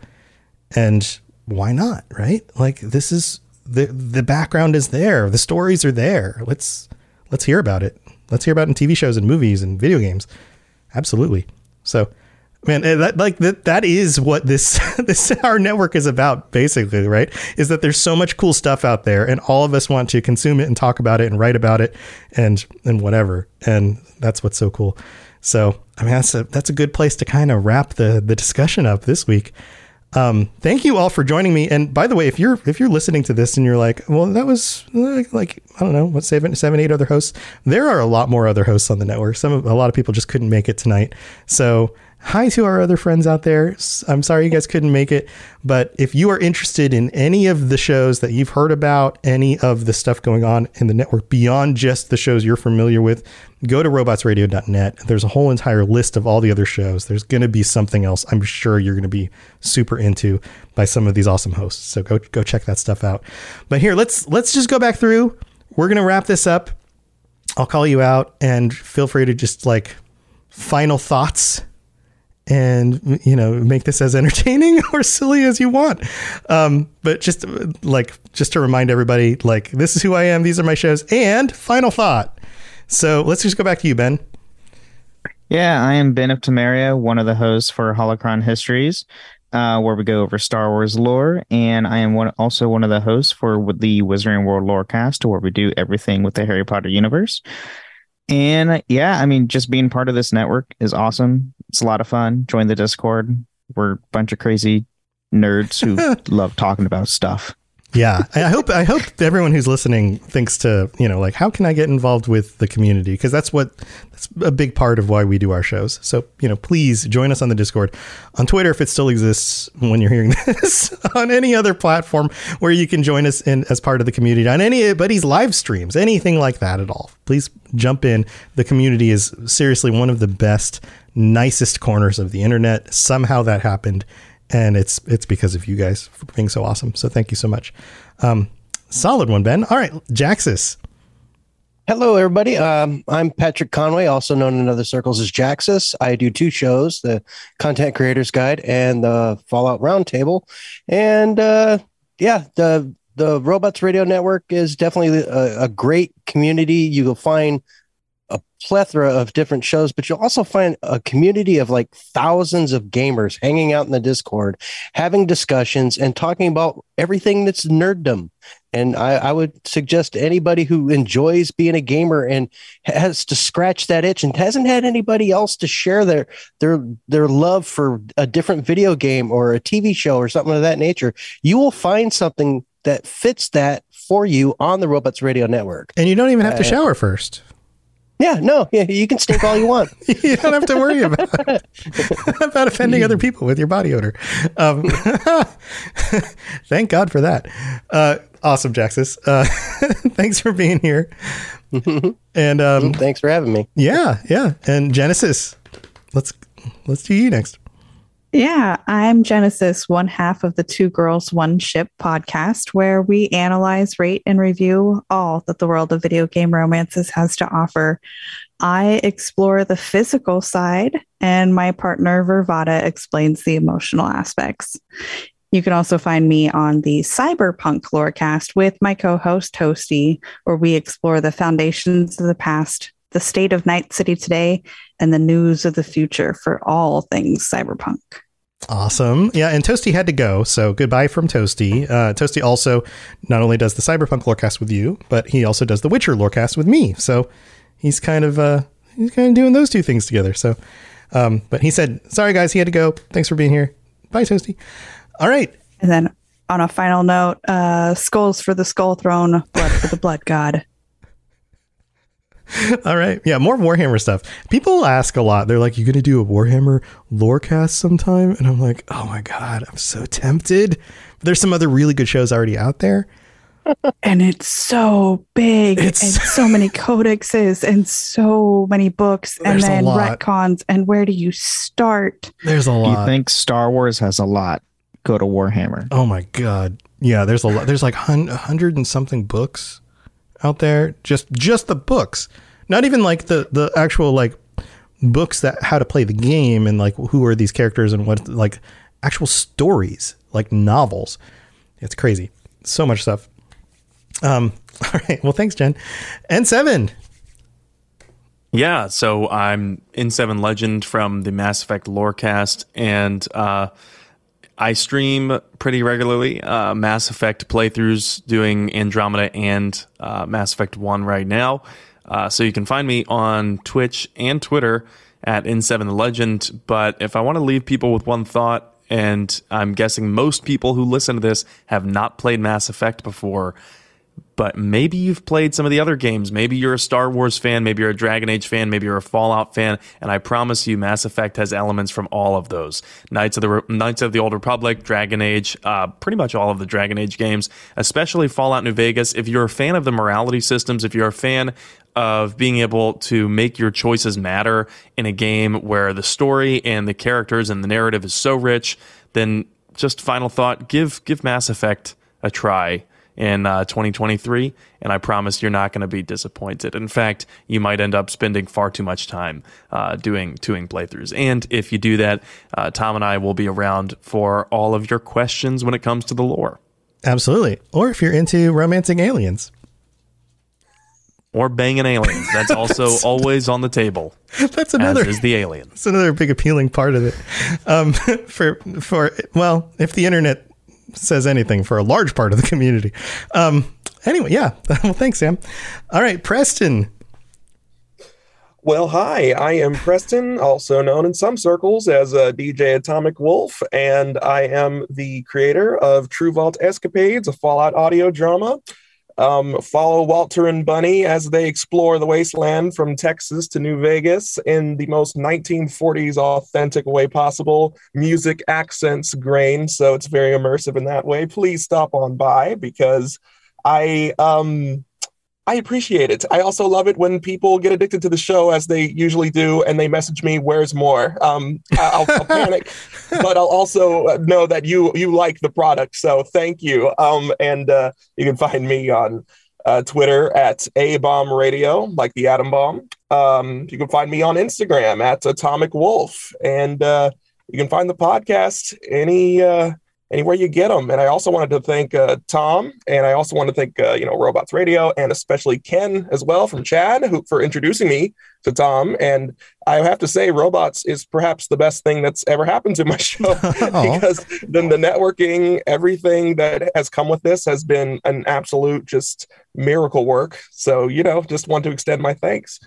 And why not, right? Like this is the the background is there, the stories are there. Let's let's hear about it. Let's hear about it in TV shows and movies and video games. Absolutely. So, man, eh, that like that that is what this <laughs> this our network is about basically, right? Is that there's so much cool stuff out there and all of us want to consume it and talk about it and write about it and and whatever. And that's what's so cool. So, I mean, that's a that's a good place to kind of wrap the the discussion up this week. Um, thank you all for joining me. And by the way, if you're if you're listening to this and you're like, well, that was like, I don't know, what seven, seven, eight other hosts. There are a lot more other hosts on the network. Some a lot of people just couldn't make it tonight. So hi to our other friends out there. I'm sorry you guys couldn't make it, but if you are interested in any of the shows that you've heard about, any of the stuff going on in the network beyond just the shows you're familiar with, go to robotsradio.net. There's a whole entire list of all the other shows. There's going to be something else I'm sure you're going to be super into by some of these awesome hosts. So go go check that stuff out. But here, let's let's just go back through. We're going to wrap this up. I'll call you out and feel free to just like final thoughts and you know make this as <laughs> entertaining or silly as you want um, but just like just to remind everybody like this is who i am these are my shows and final thought so let's just go back to you ben Yeah, I am Ben of Temeria, one of the hosts for Holocron Histories, uh, where we go over Star Wars lore, and I am one also one of the hosts for the Wizarding World Lorecast, where we do everything with the Harry Potter universe. And yeah, I mean, just being part of this network is awesome. It's a lot of fun. Join the Discord. We're a bunch of crazy nerds who <laughs> love talking about stuff. yeah i hope i hope everyone who's listening thinks to you know like how can i get involved with the community because that's what that's a big part of why we do our shows so you know please join us on the discord on twitter if it still exists when you're hearing <laughs> this on any other platform where you can join us in as part of the community on anybody's live streams anything like that at all please jump in the community is seriously one of the best nicest corners of the internet somehow that happened and it's it's because of you guys for being so awesome. So thank you so much. Um, solid one, Ben. All right, Jaxus. Hello, everybody. Um, I'm Patrick Conway, also known in other circles as Jaxus. I do two shows: the Content Creators Guide and the Fallout Roundtable. And uh, yeah, the the Robots Radio Network is definitely a, a great community. You will find a plethora of different shows, but you'll also find a community of like thousands of gamers hanging out in the Discord, having discussions and talking about everything that's nerddom. And I, I would suggest anybody who enjoys being a gamer and has to scratch that itch and hasn't had anybody else to share their their their love for a different video game or a TV show or something of that nature, you will find something that fits that for you on the Robots Radio Network. And you don't even have to Uh, shower first. Yeah, no, yeah, you can stink all you want. <laughs> you don't have to worry about <laughs> about offending other people with your body odor. Um, <laughs> thank God for that. Uh, awesome, Jaxus. Uh, thanks for being here. And um, Thanks for having me. yeah, yeah. And Genesis, let's let's do you next. Yeah, I'm Genesis, one half of the Two Girls, One Ship podcast, where we analyze, rate, and review all that the world of video game romances has to offer. I explore the physical side, and my partner Vervada explains the emotional aspects. You can also find me on the Cyberpunk Lorecast with my co host Toasty, where we explore the foundations of the past, the state of Night City today, and the news of the future for all things cyberpunk. Awesome. Yeah, and Toasty had to go, so goodbye from Toasty. Uh, Toasty also not only does the Cyberpunk Lorecast with you, but he also does the Witcher Lorecast with me. So he's kind of uh, he's kind of doing those two things together. So, um, but he said, "Sorry guys, he had to go. Thanks for being here. Bye, Toasty." All right. And then on a final note, uh, skulls for the skull throne, blood for the blood god. <laughs> All right. Yeah, more Warhammer stuff. People ask a lot. They're like, You gonna do a Warhammer lorecast sometime? And I'm like, Oh my God, I'm so tempted. There's some other really good shows already out there. and it's so big It's- and so many <laughs> codexes and so many books and then retcons and where do you start There's a lot You think Star Wars has a lot? Go to Warhammer. oh my God. Yeah, there's a lot. There's like hun- a hundred and something books out there. Just just the books. Not even like the the actual like books that how to play the game and like who are these characters and what like actual stories like novels. It's crazy. So much stuff. Um. <laughs> All right. Well, thanks, Jen. And seven. Yeah, so I'm N7 Legend from the Mass Effect Lorecast, and uh, I stream pretty regularly uh, Mass Effect playthroughs, doing Andromeda and uh, Mass Effect One right now. Uh, so you can find me on Twitch and Twitter at N7Legend. But if I want to leave people with one thought, and I'm guessing most people who listen to this have not played Mass Effect before, but maybe you've played some of the other games. Maybe you're a Star Wars fan, maybe you're a Dragon Age fan, maybe you're a Fallout fan, and I promise you, Mass Effect has elements from all of those. Knights of the Re- Knights of the Old Republic, Dragon Age, uh, pretty much all of the Dragon Age games, especially Fallout New Vegas. If you're a fan of the morality systems, if you're a fan of being able to make your choices matter in a game where the story and the characters and the narrative is so rich, then just final thought: give give Mass Effect a try in uh, 2023, and I promise you're not going to be disappointed. In fact, you might end up spending far too much time uh, doing doing playthroughs. And if you do that, uh, Tom and I will be around for all of your questions when it comes to the lore Absolutely. Or if you're into romancing aliens. or banging aliens. That's <laughs> also always on the table, That's another. as is the alien. That's another big appealing part of it. Um, <laughs> for for well, if the internet says anything, for a large part of the community. Um, anyway, yeah. <laughs> well, thanks, Sam. All right, Preston. Well, hi, I am Preston, also known in some circles as uh, DJ Atomic Wolf, and I am the creator of True Vault Escapades, a Fallout audio drama. Um, follow Walter and Bunny as they explore the wasteland from Texas to New Vegas in the most 1940s authentic way possible. Music, accents, grain, so it's very immersive in that way. Please stop on by because I um I appreciate it. I also love it when people get addicted to the show as they usually do, and they message me, "Where's more?" Um, I'll, I'll panic, <laughs> but I'll also uh, know that you you like the product. So thank you. Um, and uh, you can find me on uh, Twitter at a bomb radio, like the atom bomb. Um, you can find me on Instagram at Atomic Wolf, and uh, you can find the podcast any. Anywhere you get them. And I also wanted to thank uh, Tom, and I also want to thank uh, you know Robots Radio, and especially Ken as well from Chad, who for introducing me to Tom. And I have to say, Robots is perhaps the best thing that's ever happened to my <laughs> show <laughs> because then the networking, everything that has come with this has been an absolute just miracle work. So you know, just want to extend my thanks.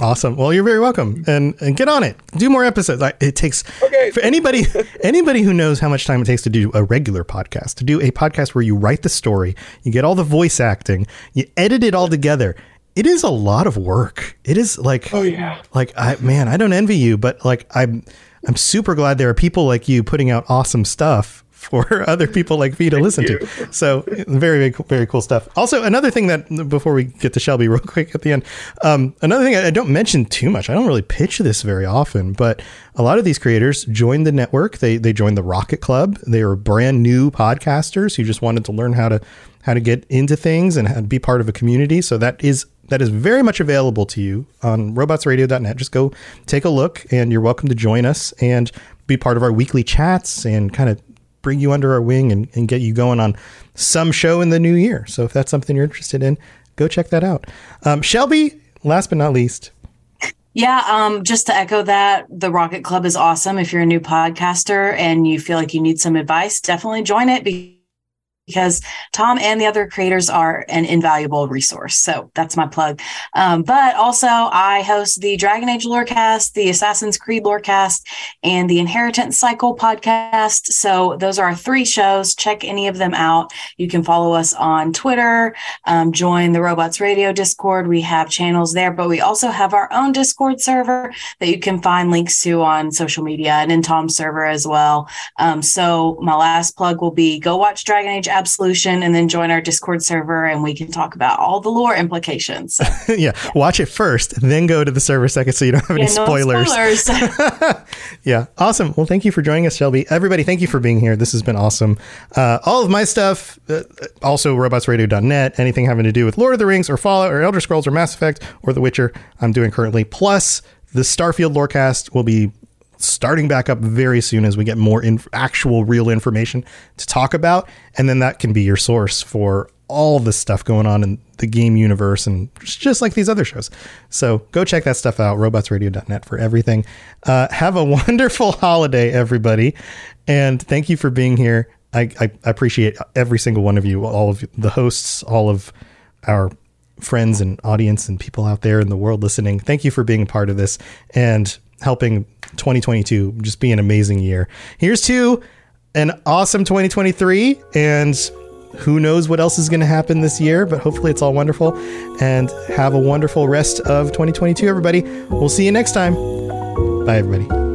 Awesome. Well, you're very welcome, and and get on it. Do more episodes. I, it takes Okay. for anybody <laughs> anybody who knows how much time it takes to do a regular podcast, to do a podcast where you write the story, you get all the voice acting, you edit it all together. It is a lot of work. It is like Oh yeah. like I man, I don't envy you, but like I'm I'm super glad there are people like you putting out awesome stuff for <laughs> other people like me to listen you. to. So very, very, cool, very cool stuff. Also, another thing that before we get to Shelby <laughs> real quick at the end, um, another thing I, I don't mention too much. I don't really pitch this very often, but a lot of these creators joined the network. They they joined the Rocket Club. They were brand new podcasters who just wanted to learn how to how to get into things and how to be part of a community. So that is that is very much available to you on robotsradio.net. Just go take a look and you're welcome to join us and be part of our weekly chats and kind of bring you under our wing and, and get you going on some show in the new year. So if that's something you're interested in, go check that out. Um, Shelby, last but not least, Yeah, um, just to echo that, the Rocket Club is awesome. If you're a new podcaster and you feel like you need some advice, definitely join it because Tom and the other creators are an invaluable resource. So that's my plug. Um, but also, I host the Dragon Age Lorecast, the Assassin's Creed Lorecast, and the Inheritance Cycle podcast. So those are our three shows. Check any of them out. You can follow us on Twitter, um, join the Robots Radio Discord. We have channels there, but we also have our own Discord server that you can find links to on social media and in Tom's server as well. Um, so my last plug will be go watch Dragon Age Absolution and then join our Discord server and we can talk about all the lore implications. <laughs> yeah, watch it first, then go to the server second so you don't have Yeah, any no spoilers. spoilers. <laughs> <laughs> yeah, awesome. Well, thank you for joining us, Shelby. Everybody, thank you for being here. This has been awesome. Uh, all of my stuff, uh, also robotsradio.net, anything having to do with Lord of the Rings or Fallout or Elder Scrolls or Mass Effect or The Witcher, I'm doing currently. Plus, the Starfield Lorecast will be starting back up very soon as we get more actual real information to talk about and then that can be your source for all the stuff going on in the game universe and just just like these other shows. So go check that stuff out robotsradio.net for everything. Uh, have a <laughs> wonderful holiday everybody and thank you for being here. I, I appreciate every single one of you all of the hosts all of our friends and audience and people out there in the world listening. Thank you for being a part of this and helping 2022 just be an amazing year. Here's to an awesome 2023 and who knows what else is going to happen this year, but hopefully it's all wonderful and have a wonderful rest of 2022 everybody. We'll see you next time. Bye everybody.